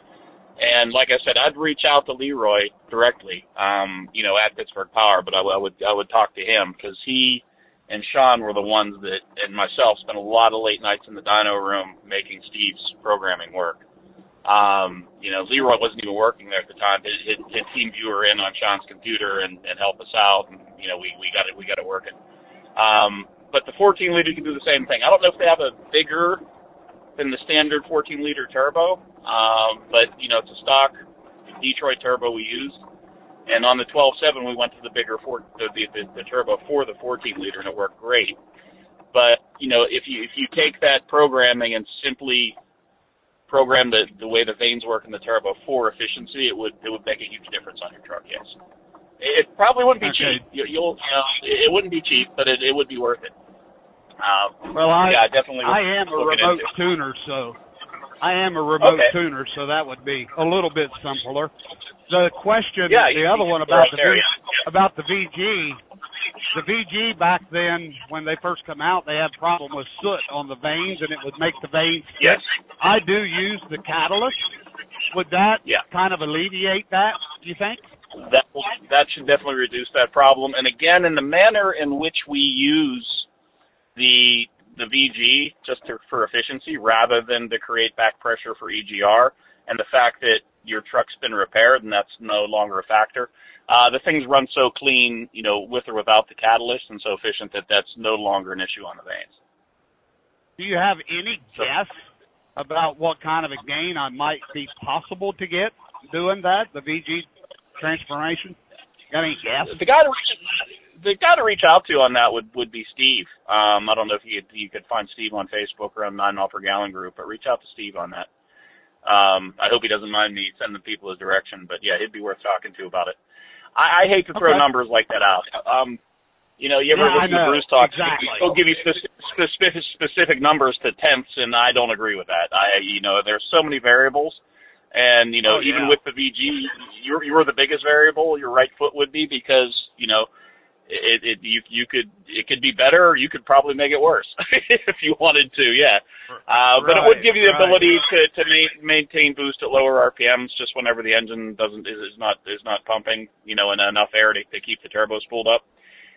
and like I said, I'd reach out to Leroy directly, um, you know, at Pittsburgh Power, but I, I would I would talk to him because he and Sean were the ones that, and myself, spent a lot of late nights in the dyno room making Steve's programming work. Um, you know, Leroy wasn't even working there at the time. His, his, his TeamViewer in on Sean's computer and, and help us out, and you know, we we got it we got it working. Um, but the 14 liter can do the same thing. I don't know if they have a bigger than the standard 14 liter turbo, um, but you know, it's a stock Detroit turbo we used. And on the 12.7, we went to the bigger four, the, the, the, turbo for the 14 liter, and it worked great. But you know, if you if you take that programming and simply program the the way the vanes work in the turbo for efficiency, it would it would make a huge difference on your truck. Yes, it probably wouldn't be Okay. cheap. You, you'll you know, it wouldn't be cheap, but it it would be worth it. Um, Well, I yeah, definitely. I am a remote into. tuner, so I am a remote Okay. tuner, so that would be a little bit simpler. The question, Yeah, the other one about the V- about the VG, the VG back then when they first come out, they had problem with soot on the vanes, and it would make the stick. Yes. I do use the catalyst. Would that Yeah. kind of alleviate that? Do you think? that will, that should definitely reduce that problem. And again, in the manner in which we use the the VG just to, for efficiency, rather than to create back pressure for EGR, and the fact that your truck's been repaired and that's no longer a factor, uh, the things run so clean, you know, with or without the catalyst, and so efficient that that's no longer an issue on the vanes. Do you have any guess about what kind of a gain I might be possible to get doing that, the VG transformation? Got any guess? The guy to reach, the guy to reach out to on that would would be Steve. Um, I don't know if you you could find Steve on Facebook or on Nine Mile Per Gallon group, but reach out to Steve on that. Um, I hope he doesn't mind me sending people his direction, but yeah, he'd be worth talking to about it. I, I hate to throw Okay. numbers like that out. Um, you know, you ever Yeah, listen to. Bruce talk? Exactly. He'll give you specific, specific specific numbers to tenths, and I don't agree with that. I, you know, there's so many variables, and you know, Oh, even yeah. with the VG, you're you're the biggest variable. Your right foot would be because you know, it, it you you could it could be better, or you could probably make it worse if you wanted to. Yeah, uh, but it would give you the right. ability to to ma- maintain boost at lower RPMs just whenever the engine doesn't is, is not is not pumping, you know, in enough air to, to keep the turbo spooled up.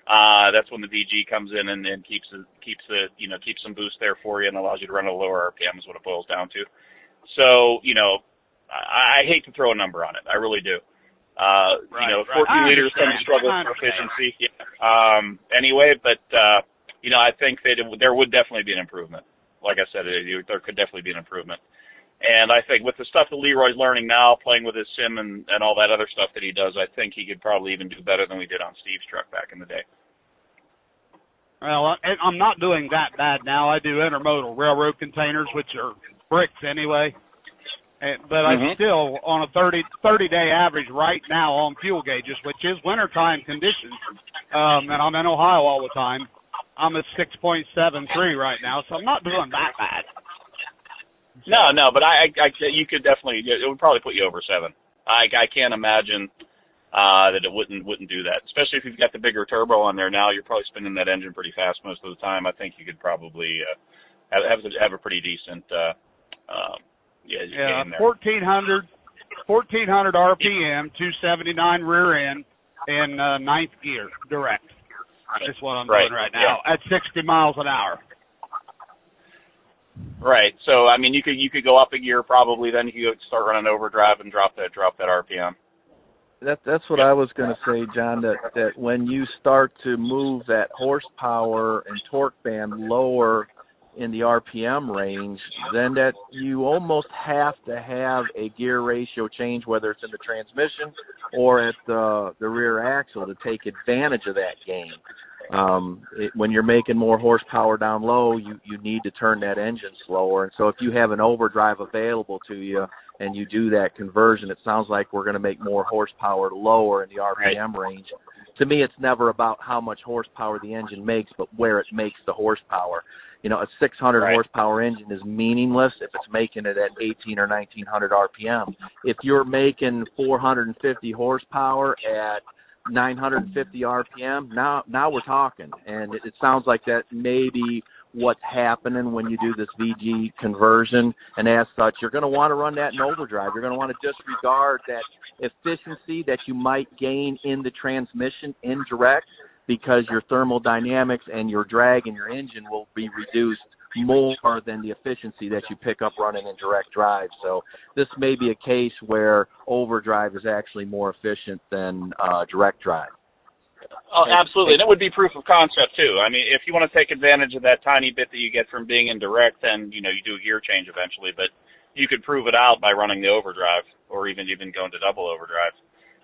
Uh, that's when the VG comes in and, and keeps the keeps the you know keeps some boost there for you and allows you to run at lower RPM is what it boils down to. So you know, I, I hate to throw a number on it. I really do. Uh, Right, you know, 14 I liters tend to struggle for efficiency. Yeah. Um, anyway, but uh, you know, I think that it, there would definitely be an improvement. Like I said, it, there could definitely be an improvement. And I think with the stuff that Leroy's learning now, playing with his sim and, and all that other stuff that he does, I think he could probably even do better than we did on Steve's truck back in the day. Well, I- I'm not doing that bad now. I do intermodal railroad containers, which are bricks anyway. And, but I'm Mhm. still on a 30 30 day average right now on fuel gauges, which is wintertime conditions. Um, and I'm in Ohio all the time. I'm at 6.73 right now, so I'm not doing that bad. No, no, but I, I, I you could definitely it would probably put you over seven. I, I can't imagine uh, that it wouldn't wouldn't do that. Especially if you've got the bigger turbo on there now, you're probably spinning that engine pretty fast most of the time. I think you could probably uh, have have a, have a pretty decent uh, um, yeah, Yeah, gain there. 1400, 1400 RPM, 279 rear end, in uh, ninth gear direct. That's what I'm Right, doing right now at 60 miles an hour. Right. So I mean, you could you could go up a gear probably. Then you could start running overdrive and drop that drop that RPM. That that's what I was going to say, John. That that when you start to move that horsepower and torque band lower in the RPM range, then that you almost have to have a gear ratio change, whether it's in the transmission or at the the rear axle, to take advantage of that gain. um, it, when you're making more horsepower down low, you you need to turn that engine slower. And so if you have an overdrive available to you and you do that conversion, it sounds like we're going to make more horsepower lower in the RPM right. range. To me, it's never about how much horsepower the engine makes, but where it makes the horsepower. You know, a 600 right. horsepower engine is meaningless if it's making it at 18 or 1900 RPM. If you're making 450 horsepower at 950 RPM. Now, now we're talking, and it, it sounds like that may be what's happening when you do this VG conversion. And as such, you're going to want to run that in overdrive. You're going to want to disregard that efficiency that you might gain in the transmission in direct because your thermodynamics and your drag in your engine will be reduced more than the efficiency that you pick up running in direct drive. So this may be a case where overdrive is actually more efficient than uh, direct drive. Oh, absolutely. And it would be proof of concept too. I mean, if you want to take advantage of that tiny bit that you get from being in direct, then you know you do a gear change eventually. But you could prove it out by running the overdrive, or even even going to double overdrive.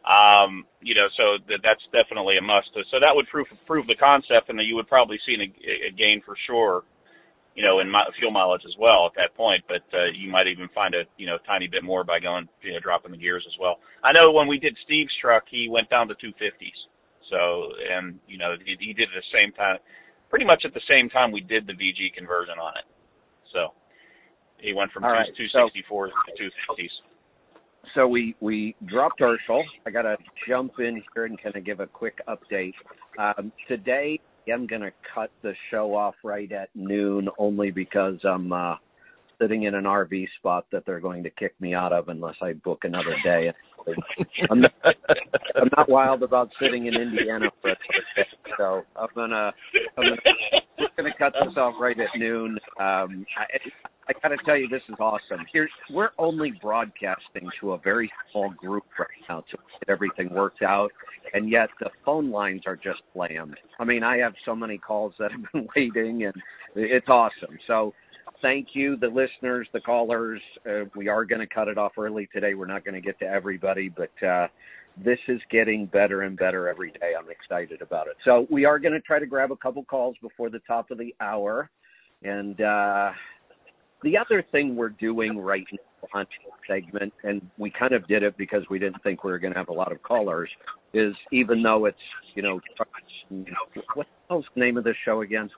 Um, you know, so that, that's definitely a must. So that would prove prove the concept, and that you would probably see a, a gain for sure you know, in fuel mileage as well at that point. But uh, you might even find a you know tiny bit more by going you know dropping the gears as well. I know when we did Steve's truck, he went down to 250s. So and you know he, he did it at the same time, pretty much at the same time we did the VG conversion on it. So he went from All right, 264s so, to 250s. So we we dropped Herschel. I got to jump in here and kind of give a quick update. Um, today I am going to cut the show off right at noon only because I'm uh, sitting in an RV spot that they're going to kick me out of unless I book another day. I'm not, I'm not wild about sitting in Indiana for so I'm gonna I'm gonna, just gonna cut this off right at noon. Um, I, I got to tell you, this is awesome. Here, we're only broadcasting to a very small group right now to get everything worked out, and yet the phone lines are just slammed. I mean, I have so many calls that have been waiting, and it's awesome. So, thank you, the listeners, the callers. Uh, we are going to cut it off early today. We're not going to get to everybody, but uh, this is getting better and better every day. I'm excited about it. So, we are going to try to grab a couple calls before the top of the hour, and. uh the other thing we're doing right now on segment, and we kind of did it because we didn't think we were going to have a lot of callers, is even though it's you know, what the the name of this show again?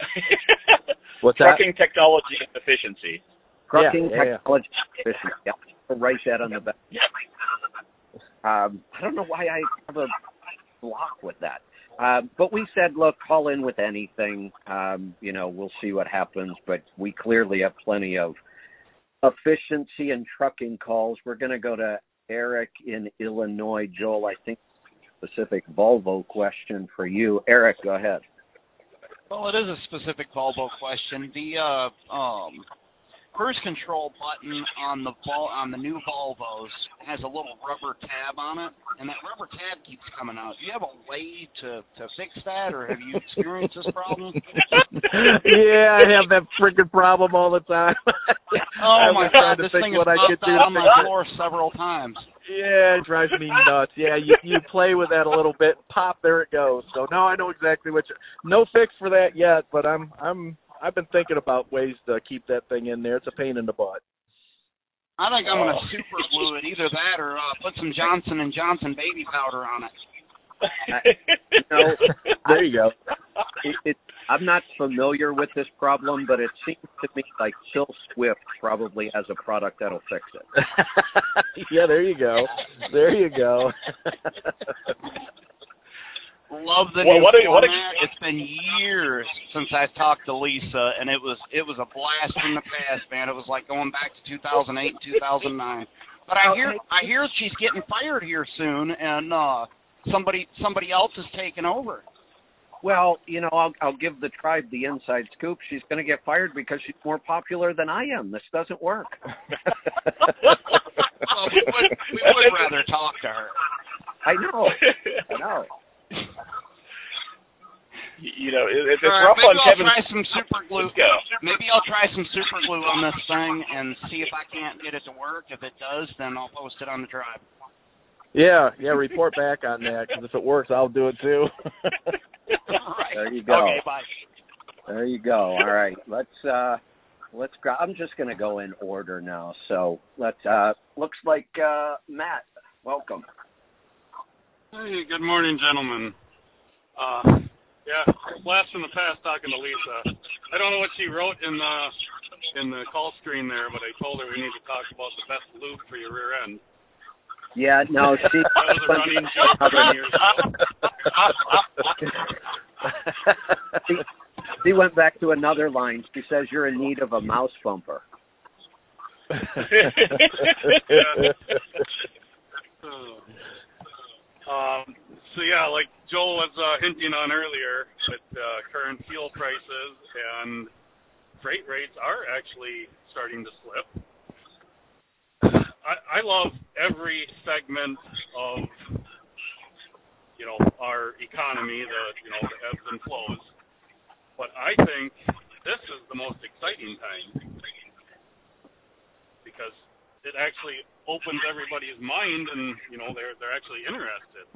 What's Trucking that? technology and efficiency. Trucking yeah, technology yeah. and efficiency. Yeah, I'll write that on the back. Um, I don't know why I have a block with that. Um, but we said, look, call in with anything. Um, you know, we'll see what happens. But we clearly have plenty of efficiency and trucking calls. We're going to go to Eric in Illinois. Joel, I think specific Volvo question for you. Eric, go ahead. Well, it is a specific Volvo question. The uh, um, cruise control button on the Vol- on the new Volvos has a little rubber tab on it, and that rubber tab keeps coming out. Do you have a way to to fix that, or have you experienced this problem? yeah, I have that freaking problem all the time. oh my god, this thing has bumped out on my floor several times. Yeah, it drives me nuts. Yeah, you you play with that a little bit, pop, there it goes. So now I know exactly what. You, no fix for that yet, but I'm I'm I've been thinking about ways to keep that thing in there. It's a pain in the butt. I think I'm gonna super glue it, either that or uh, put some Johnson and Johnson baby powder on it. you know, there you go. It, it, I'm not familiar with this problem, but it seems to me like Phil Swift probably has a product that'll fix it. yeah, there you go. There you go. Love the well, new what format. what a, it's been years since I talked to Lisa, and it was it was a blast from the past, man. It was like going back to 2008, 2009. But I hear I hear she's getting fired here soon, and uh somebody somebody else is taking over. Well, you know, I'll I'll give the tribe the inside scoop. She's going to get fired because she's more popular than I am. This doesn't work. well, we would we would rather talk to her. I know. I know you know, it, it's right, rough maybe on I'll Kevin. try some super glue. Maybe I'll try some super glue on this thing and see if I can't get it to work. If it does, then I'll post it on the tribe. Yeah, yeah. Report back on that because if it works, I'll do it too. right. There you go. Okay, bye. There you go. All right, let's uh let's go. I'm just going to go in order now. So let's. uh Looks like uh Matt. Welcome. Hey, good morning, gentlemen. Uh, yeah, blast from the past talking to Lisa. I don't know what she wrote in the in the call screen there, but I told her we need to talk about the best lube for your rear end. Yeah, no, she. That was a running joke for many years. she, she went back to another line. She says you're in need of a mouse bumper. um, so yeah, like Joel was uh, hinting on earlier, with uh, current fuel prices and freight rates are actually starting to slip. I, I love every segment of you know our economy, the you know the ebbs and flows, but I think this is the most exciting time because it actually opens everybody's mind, and you know they're they're actually interested.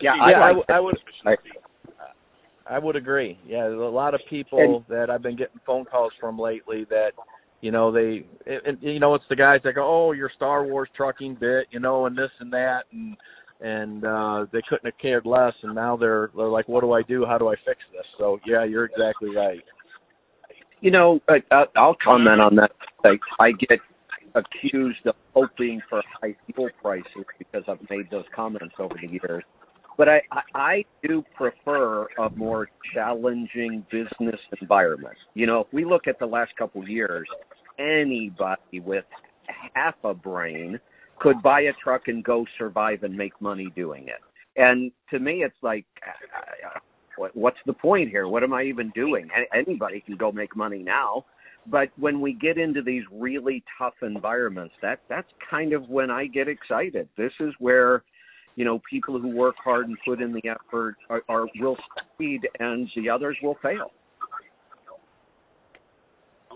Yeah, I- I Efficiency. w- I would- I would agree. Yeah, there's a lot of people that I've been getting phone calls from lately that, you know, they, and, you know, it's the guys that go, oh, your Star Wars trucking bit, you know, and this and that, and and uh they couldn't have cared less, and now they're they're like, what do I do? How do I fix this? So yeah, you're exactly right. You know, I, I'll comment on that. Like, I get accused of hoping for high fuel prices because I've made those comments over the years. But I, I, do prefer a more challenging business environment. You know, if we look at the last couple of years, anybody with half a brain could buy a truck and go survive and make money doing it. And to me, it's like, uh, what, what's the point here? What am I even doing? Anybody can go make money now. But when we get into these really tough environments, that that's kind of when I get excited. This is where, you know, people who work hard and put in the effort are, are will succeed, and the others will fail.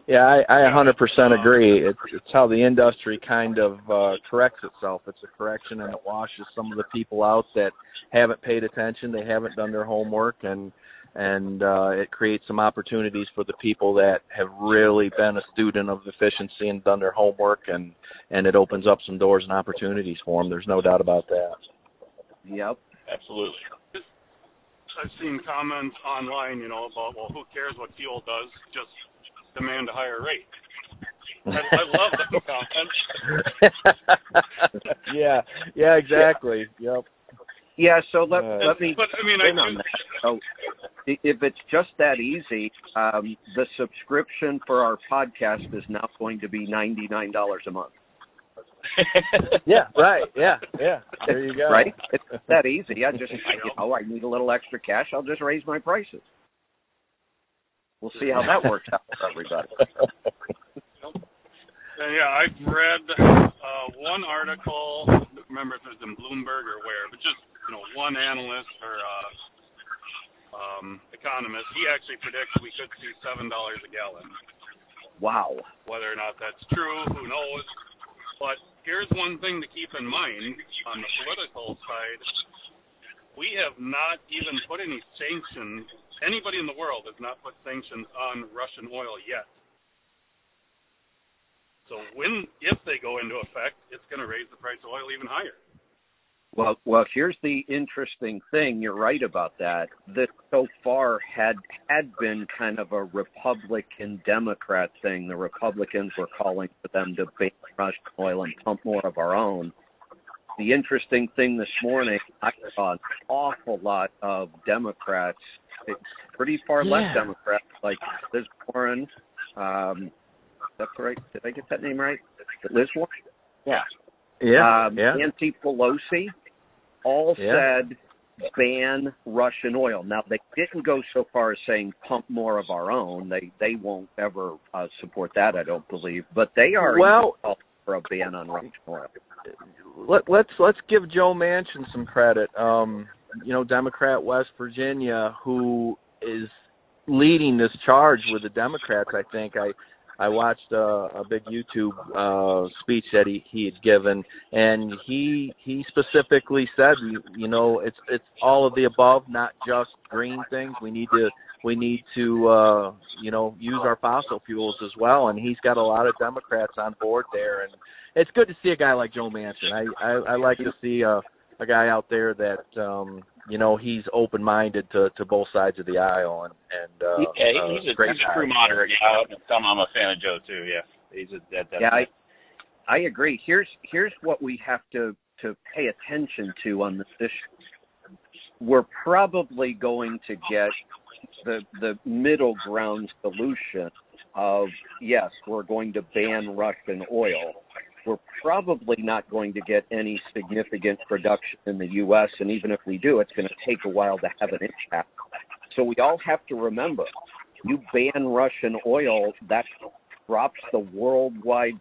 Yeah, I, I 100% agree. It's it's how the industry kind of uh, corrects itself. It's a correction, and it washes some of the people out that haven't paid attention. They haven't done their homework, and and uh, it creates some opportunities for the people that have really been a student of efficiency and done their homework, and and it opens up some doors and opportunities for them. There's no doubt about that. Yep. Absolutely. I've seen comments online, you know, about well, who cares what fuel does? Just demand a higher rate. I, I love those comments. yeah, yeah, exactly. Yep. Yeah. So let Uh, let me But I mean, in I on that. So if it's just that easy, um, the subscription for our podcast is now going to be ninety nine dollars a month. Yeah, right. Yeah, yeah. There you go. Right? It's that easy. I just I, you know I need a little extra cash. I'll just raise my prices. We'll see how that works out for everybody. And yeah, I've read uh, one article. I don't remember if it was in Bloomberg or where, but just you know, one analyst or uh, um, economist. He actually predicts we could see seven dollars a gallon. Wow. Whether or not that's true, who knows? But here's one thing to keep in mind on the political side. We have not even put any sanctions. Anybody in the world has not put sanctions on Russian oil yet. So when, if they go into effect, it's going to raise the price of oil even higher. Well, well, here's the interesting thing. You're right about that. This so far had had been kind of a Republican Democrat thing. The Republicans were calling for them to ban Russian oil and pump more of our own. The interesting thing this morning, I saw an awful lot of Democrats, pretty far Yeah. left Democrats, like Liz Warren. Um, that's right. Did I get that name right? Liz Warren. Yeah Yeah, um, yeah. Nancy Pelosi all Yeah. said ban Russian oil. Now they didn't go so far as saying pump more of our own. They they won't ever uh, support that, I don't believe. But they are Well- for a ban on Russian oil. Let, let's let's give Joe Manchin some credit. Um, you know, Democrat West Virginia, who is leading this charge with the Democrats. I think I I watched uh, a big YouTube uh, speech that he he had given, and he he specifically said, you, know, it's it's all of the above, not just green things. We need to we need to uh, you know use our fossil fuels as well, and he's got a lot of Democrats on board there, and it's good to see a guy like Joe Manchin. I I, I like to see a a guy out there that um you know he's open minded to to both sides of the aisle and and uh yeah, uh, he's a, great he's a true moderate. Yeah, I'm, I'm a fan of Joe too. Yeah, he's a that, that, Yeah, I I agree. Here's here's what we have to to pay attention to on this issue. We're probably going to get the the middle ground solution of yes, we're going to ban Russian oil. We're probably not going to get any significant production in the U.S. And even if we do, it's going to take a while to have an impact. So we all have to remember, you ban Russian oil, that drops the worldwide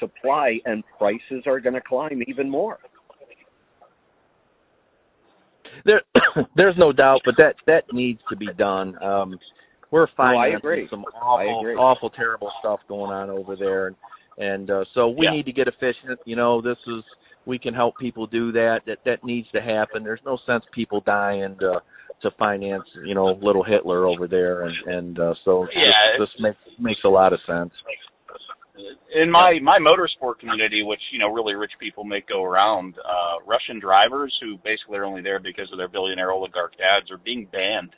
supply, and prices are going to climb even more. There, there's no doubt, but that that needs to be done. Um, we're Oh, agree. some awful, awful, terrible stuff going on over there, and, and uh, so we Yeah. need to get efficient. You know, this is we can help people do that. That that needs to happen. There's no sense people dying to to finance, you know, little Hitler over there, and and uh, so Yeah, this, this makes makes a lot of sense. in my my motorsport community, which you know really rich people make go around, uh, Russian drivers who basically are only there because of their billionaire oligarch dads are being banned.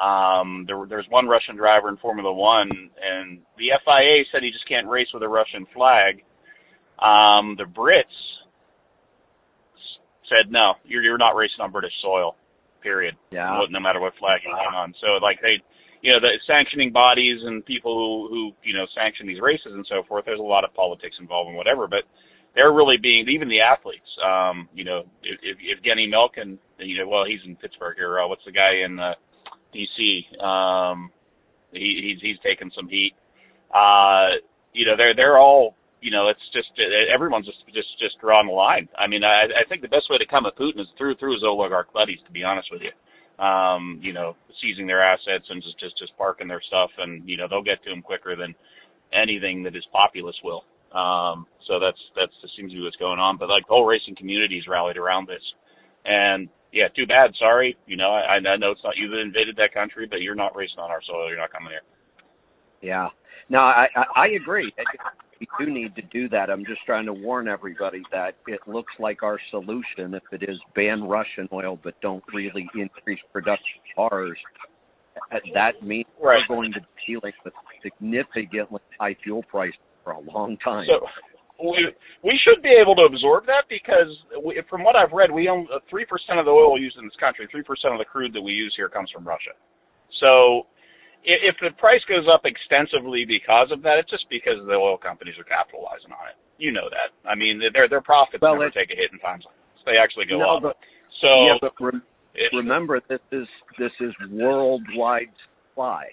Um, there, there's one Russian driver in Formula One, and the FIA said he just can't race with a Russian flag. Um, the Brits said no, you're you're not racing on British soil. Period. Yeah. No, no matter what flag you're on. So like they you know, the sanctioning bodies and people who, who, you know, sanction these races and so forth, there's a lot of politics involved and whatever, but they're really being, even the athletes, um, you know, if, if, if Genny Malkin, you know, well, he's in Pittsburgh here, uh, what's the guy in, uh, DC, um, he, he's, he's taken some heat. Uh, you know, they're, they're all, you know, it's just, everyone's just, just, just drawing the line. I mean, I, I think the best way to come at Putin is through, through his oligarch buddies, to be honest with you um, you know, seizing their assets and just just just parking their stuff, and you know they'll get to them quicker than anything that his populace will. Um, so that's that's that seems to be what's going on. But like the whole racing community's rallied around this, and yeah, too bad. Sorry, you know, I, I know it's not you that invaded that country, but you're not racing on our soil. You're not coming here. Yeah. No, I, I I agree. We do need to do that. I'm just trying to warn everybody that it looks like our solution, if it is ban Russian oil but don't really increase production of ours, that means Right. we're going to be dealing with significantly high fuel prices for a long time. So we we should be able to absorb that because we, from what I've read, we own uh, three percent of the oil used in this country. Three percent of the crude that we use here comes from Russia. So i- if the price goes up extensively because of that, it's just because the oil companies are capitalizing on it. You know that. I mean, their their profits Well, never take a hit in times like this. They actually go no, up. but so yeah, but it- remember this is this is worldwide supply.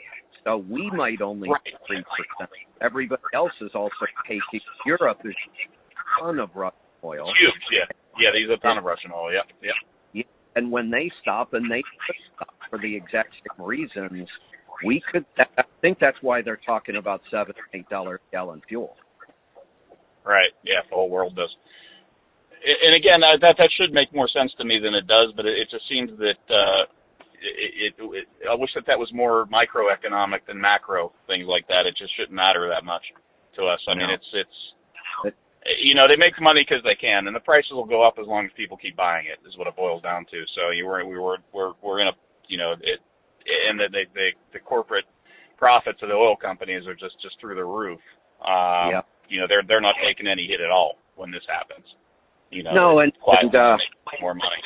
So we might only Right. three percent. Everybody else is also taking. Europe is a ton of Russian oil, huge. Yeah, yeah. They use a ton of Russian oil. Yeah, yeah. yeah. and when they stop, and they stop for the exact same reasons, we could. I think that's why they're talking about seven, eight dollar gallon fuel. Right. Yeah, the whole world does. And again, that that should make more sense to me than it does, but it, it just seems that uh, it, it, it. I wish that that was more microeconomic than macro things like that. It just shouldn't matter that much to us. I mean, No. it's it's. You know, they make money because they can, and the prices will go up as long as people keep buying it. Is what it boils down to. So you were we were we're we're in a you know it, and the the the, the corporate profits of the oil companies are just just through the roof. Um, Yep. you know they're they're not taking any hit at all when this happens. You know, No, and- and, uh, more money.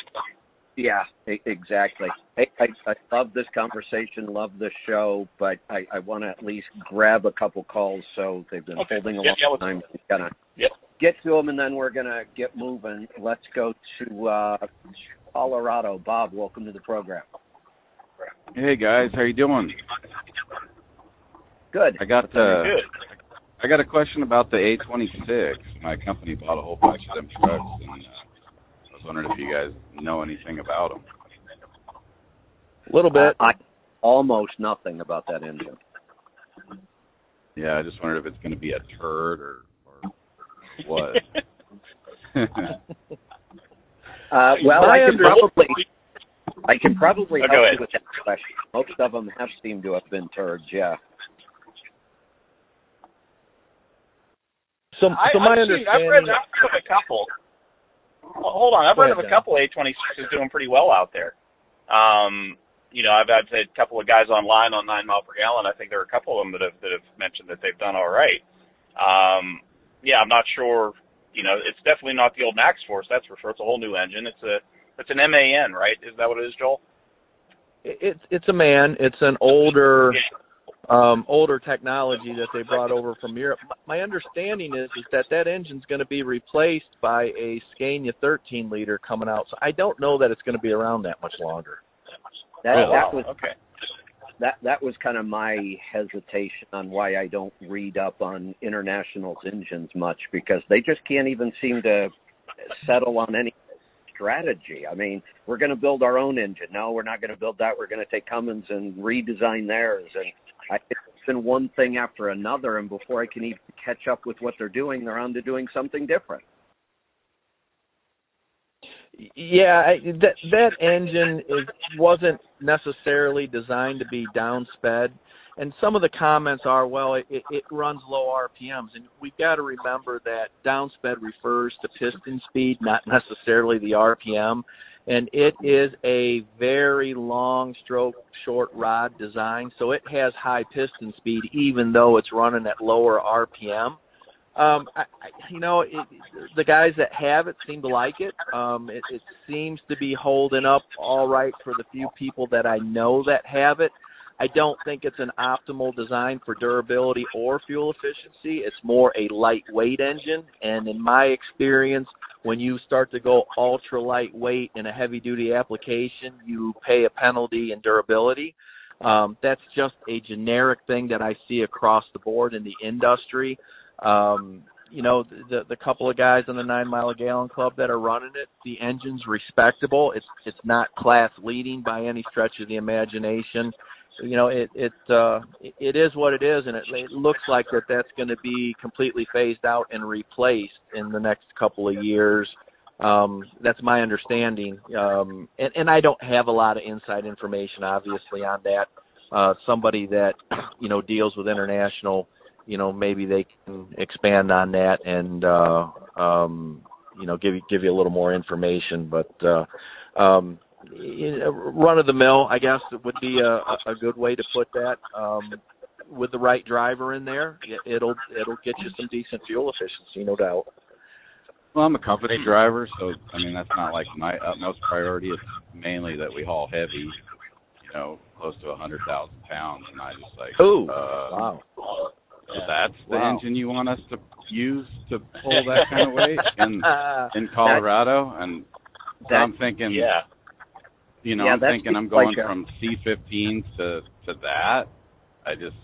Yeah, exactly. Hey, I, I love this conversation, love this show, but I, I want to at least grab a couple calls. So they've been Okay. holding a Yeah, long yeah, time. We're gonna Yep. get to them, and then we're gonna get moving. Let's go to uh, Colorado. Bob, welcome to the program. Hey guys, how you doing? Good. I got uh, Good. I got a question about the A26. My company bought a whole bunch of them trucks, and uh, I was wondering if you guys know anything about them. A little bit. I almost nothing about that engine. Yeah, I just wondered if it's going to be a turd or or what. Uh, well, My I can probably, I can probably Oh, help you with that question. Most of them have seemed to have been turds. Yeah. So, I, so my I've, seen, I've read understanding. I've read of a couple. Hold on, I've Go ahead, of a couple A26s doing pretty well out there. Um, you know, I've had a couple of guys online on nine mile per gallon. I think there are a couple of them that have that have mentioned that they've done all right. Um, yeah, I'm not sure. You know, it's definitely not the old MaxxForce. That's for sure. It's a whole new engine. It's a it's an MAN, right? Is that what it is, Joel? It's it's a man. It's an older Yeah. Um older technology that they brought over from Europe. My understanding is is that that engine's going to be replaced by a Scania 13 liter coming out. So I don't know that it's going to be around that much longer. That oh, that wow. was okay. that that was kind of my hesitation on why I don't read up on international's engines much because they just can't even seem to settle on any strategy. I mean, we're going to build our own engine. No, we're not going to build that. We're going to take Cummins and redesign theirs. And I, it's been one thing after another. And before I can even catch up with what they're doing, they're on to doing something different. Yeah, that that engine is wasn't necessarily designed to be downsped, and some of the comments are, well, it, it runs low RPMs, and we've got to remember that downsped refers to piston speed, not necessarily the RPM, and it is a very long stroke, short rod design, so it has high piston speed even though it's running at lower RPM. Um, I, you know, it, the guys that have it seem to like it. Um, it. It seems to be holding up all right for the few people that I know that have it. I don't think it's an optimal design for durability or fuel efficiency. It's more a lightweight engine, and in my experience, when you start to go ultra lightweight in a heavy duty application, you pay a penalty in durability. Um, that's just a generic thing that I see across the board in the industry. Um, you know, the the couple of guys in the nine mile a gallon club that are running it, the engine's respectable. It's it's not class leading by any stretch of the imagination. You know, it it uh it, is what it is, and it, it looks like that that's going to be completely phased out and replaced in the next couple of years. Um, that's my understanding, um, and and I don't have a lot of inside information, obviously, on that. Uh, somebody that you know deals with international you know maybe they can expand on that and uh um you know give you give you a little more information but uh um run of the mill i guess would be a a good way to put that um with the right driver in there it, it'll it'll get you some decent fuel efficiency no doubt Well, I'm a company driver, so I mean that's not like my utmost priority. It's mainly that we haul heavy, you know, close to a hundred thousand pounds, and I just like, Ooh, uh, wow so that's the Wow. engine you want us to use to pull that kind of weight in in Colorado, and so that- I'm thinking, Yeah. You know, Yeah, I'm thinking I'm going a- from C15 to to that. I just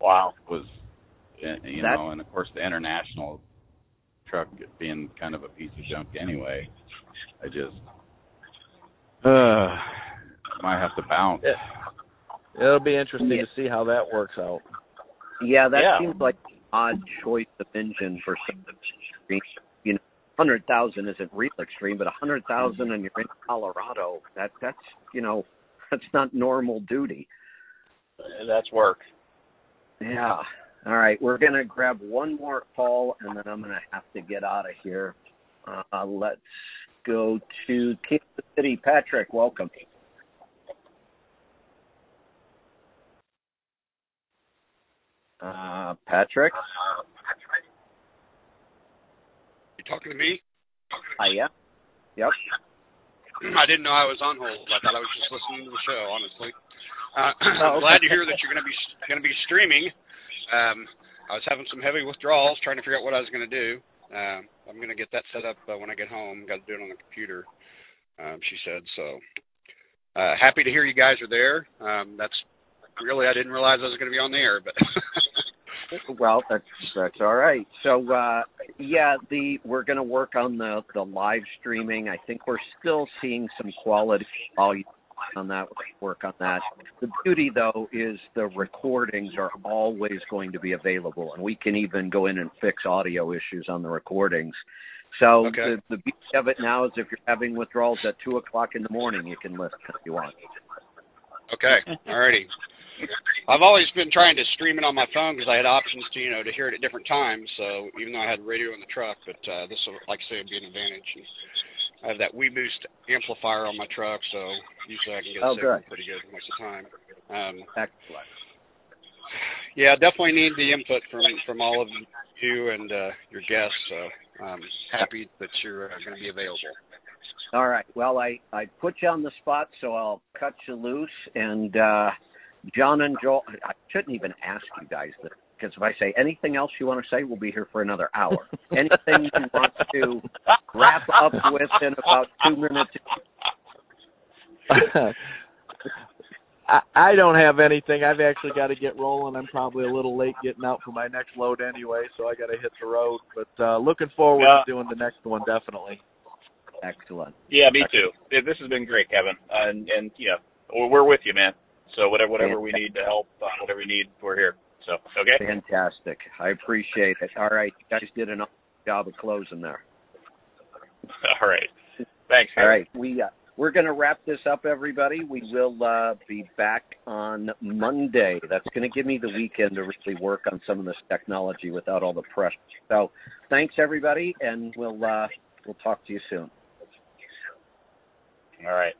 Wow. was, uh, you That- know, and of course the international truck being kind of a piece of junk anyway. I just uh might have to bounce. Yeah. it'll be interesting Yeah. to see how that works out Yeah, that Yeah. seems like an odd choice of engine for something extreme. You know, hundred thousand isn't real extreme, but a hundred thousand and you're in Colorado, that that's you know, that's not normal duty. That's work. Yeah. All right, we're gonna grab one more call and then I'm gonna have to get out of here. Uh, let's go to Kansas City. Patrick, welcome. Uh, Patrick. Talking to me? Hi, yeah. Yep. I didn't know I was on hold. I thought I was just listening to the show. Honestly, uh, Oh, I'm glad to hear that you're going to be going to be streaming. Um, I was having some heavy withdrawals, trying to figure out what I was going to do. Uh, I'm going to get that set up uh, when I get home. Got to do it on the computer. Um, she said so. Uh, happy to hear you guys are there. Um, that's really I didn't realize I was going to be on the air, but Well, that's that's all right. So uh yeah, the we're going to work on the the live streaming. I think we're still seeing some quality on that, work on that. The beauty though is the recordings are always going to be available, and we can even go in and fix audio issues on the recordings. So Okay. the, the beauty of it now is if you're having withdrawals at two o'clock in the morning, you can listen if you want. Okay, alrighty. I've always been trying to stream it on my phone because I had options to, you know, to hear it at different times. So even though I had radio in the truck, but uh, this will, like I say, would be an advantage. And I have that weBoost amplifier on my truck, so usually I can get Oh, good. pretty good most of the time. Um, Excellent. yeah, I definitely need the input from from all of you and uh, your guests. So I'm happy that you're uh, going to be available. All right. Well, I I put you on the spot, so I'll cut you loose. And uh John and Joel, I shouldn't even ask you guys this because if I say anything else you want to say, we'll be here for another hour. Anything you want to wrap up with in about two minutes? I, I don't have anything. I've actually got to get rolling. I'm probably a little late getting out for my next load anyway, so I got to hit the road. But uh looking forward Yeah. to doing the next one definitely. Excellent. Yeah, me too. This has been great, Kevin. And and yeah, we're we're with you, man. So whatever whatever we need to help, uh, whatever you need, we're here. So okay. Fantastic. I appreciate it. All right. You guys did an awesome job of closing there. All right. Thanks. All Kevin. right. We uh, we're going to wrap this up, everybody. We will uh, be back on Monday. That's going to give me the weekend to really work on some of this technology without all the pressure. So, thanks everybody, and we'll uh, we'll talk to you soon. All right.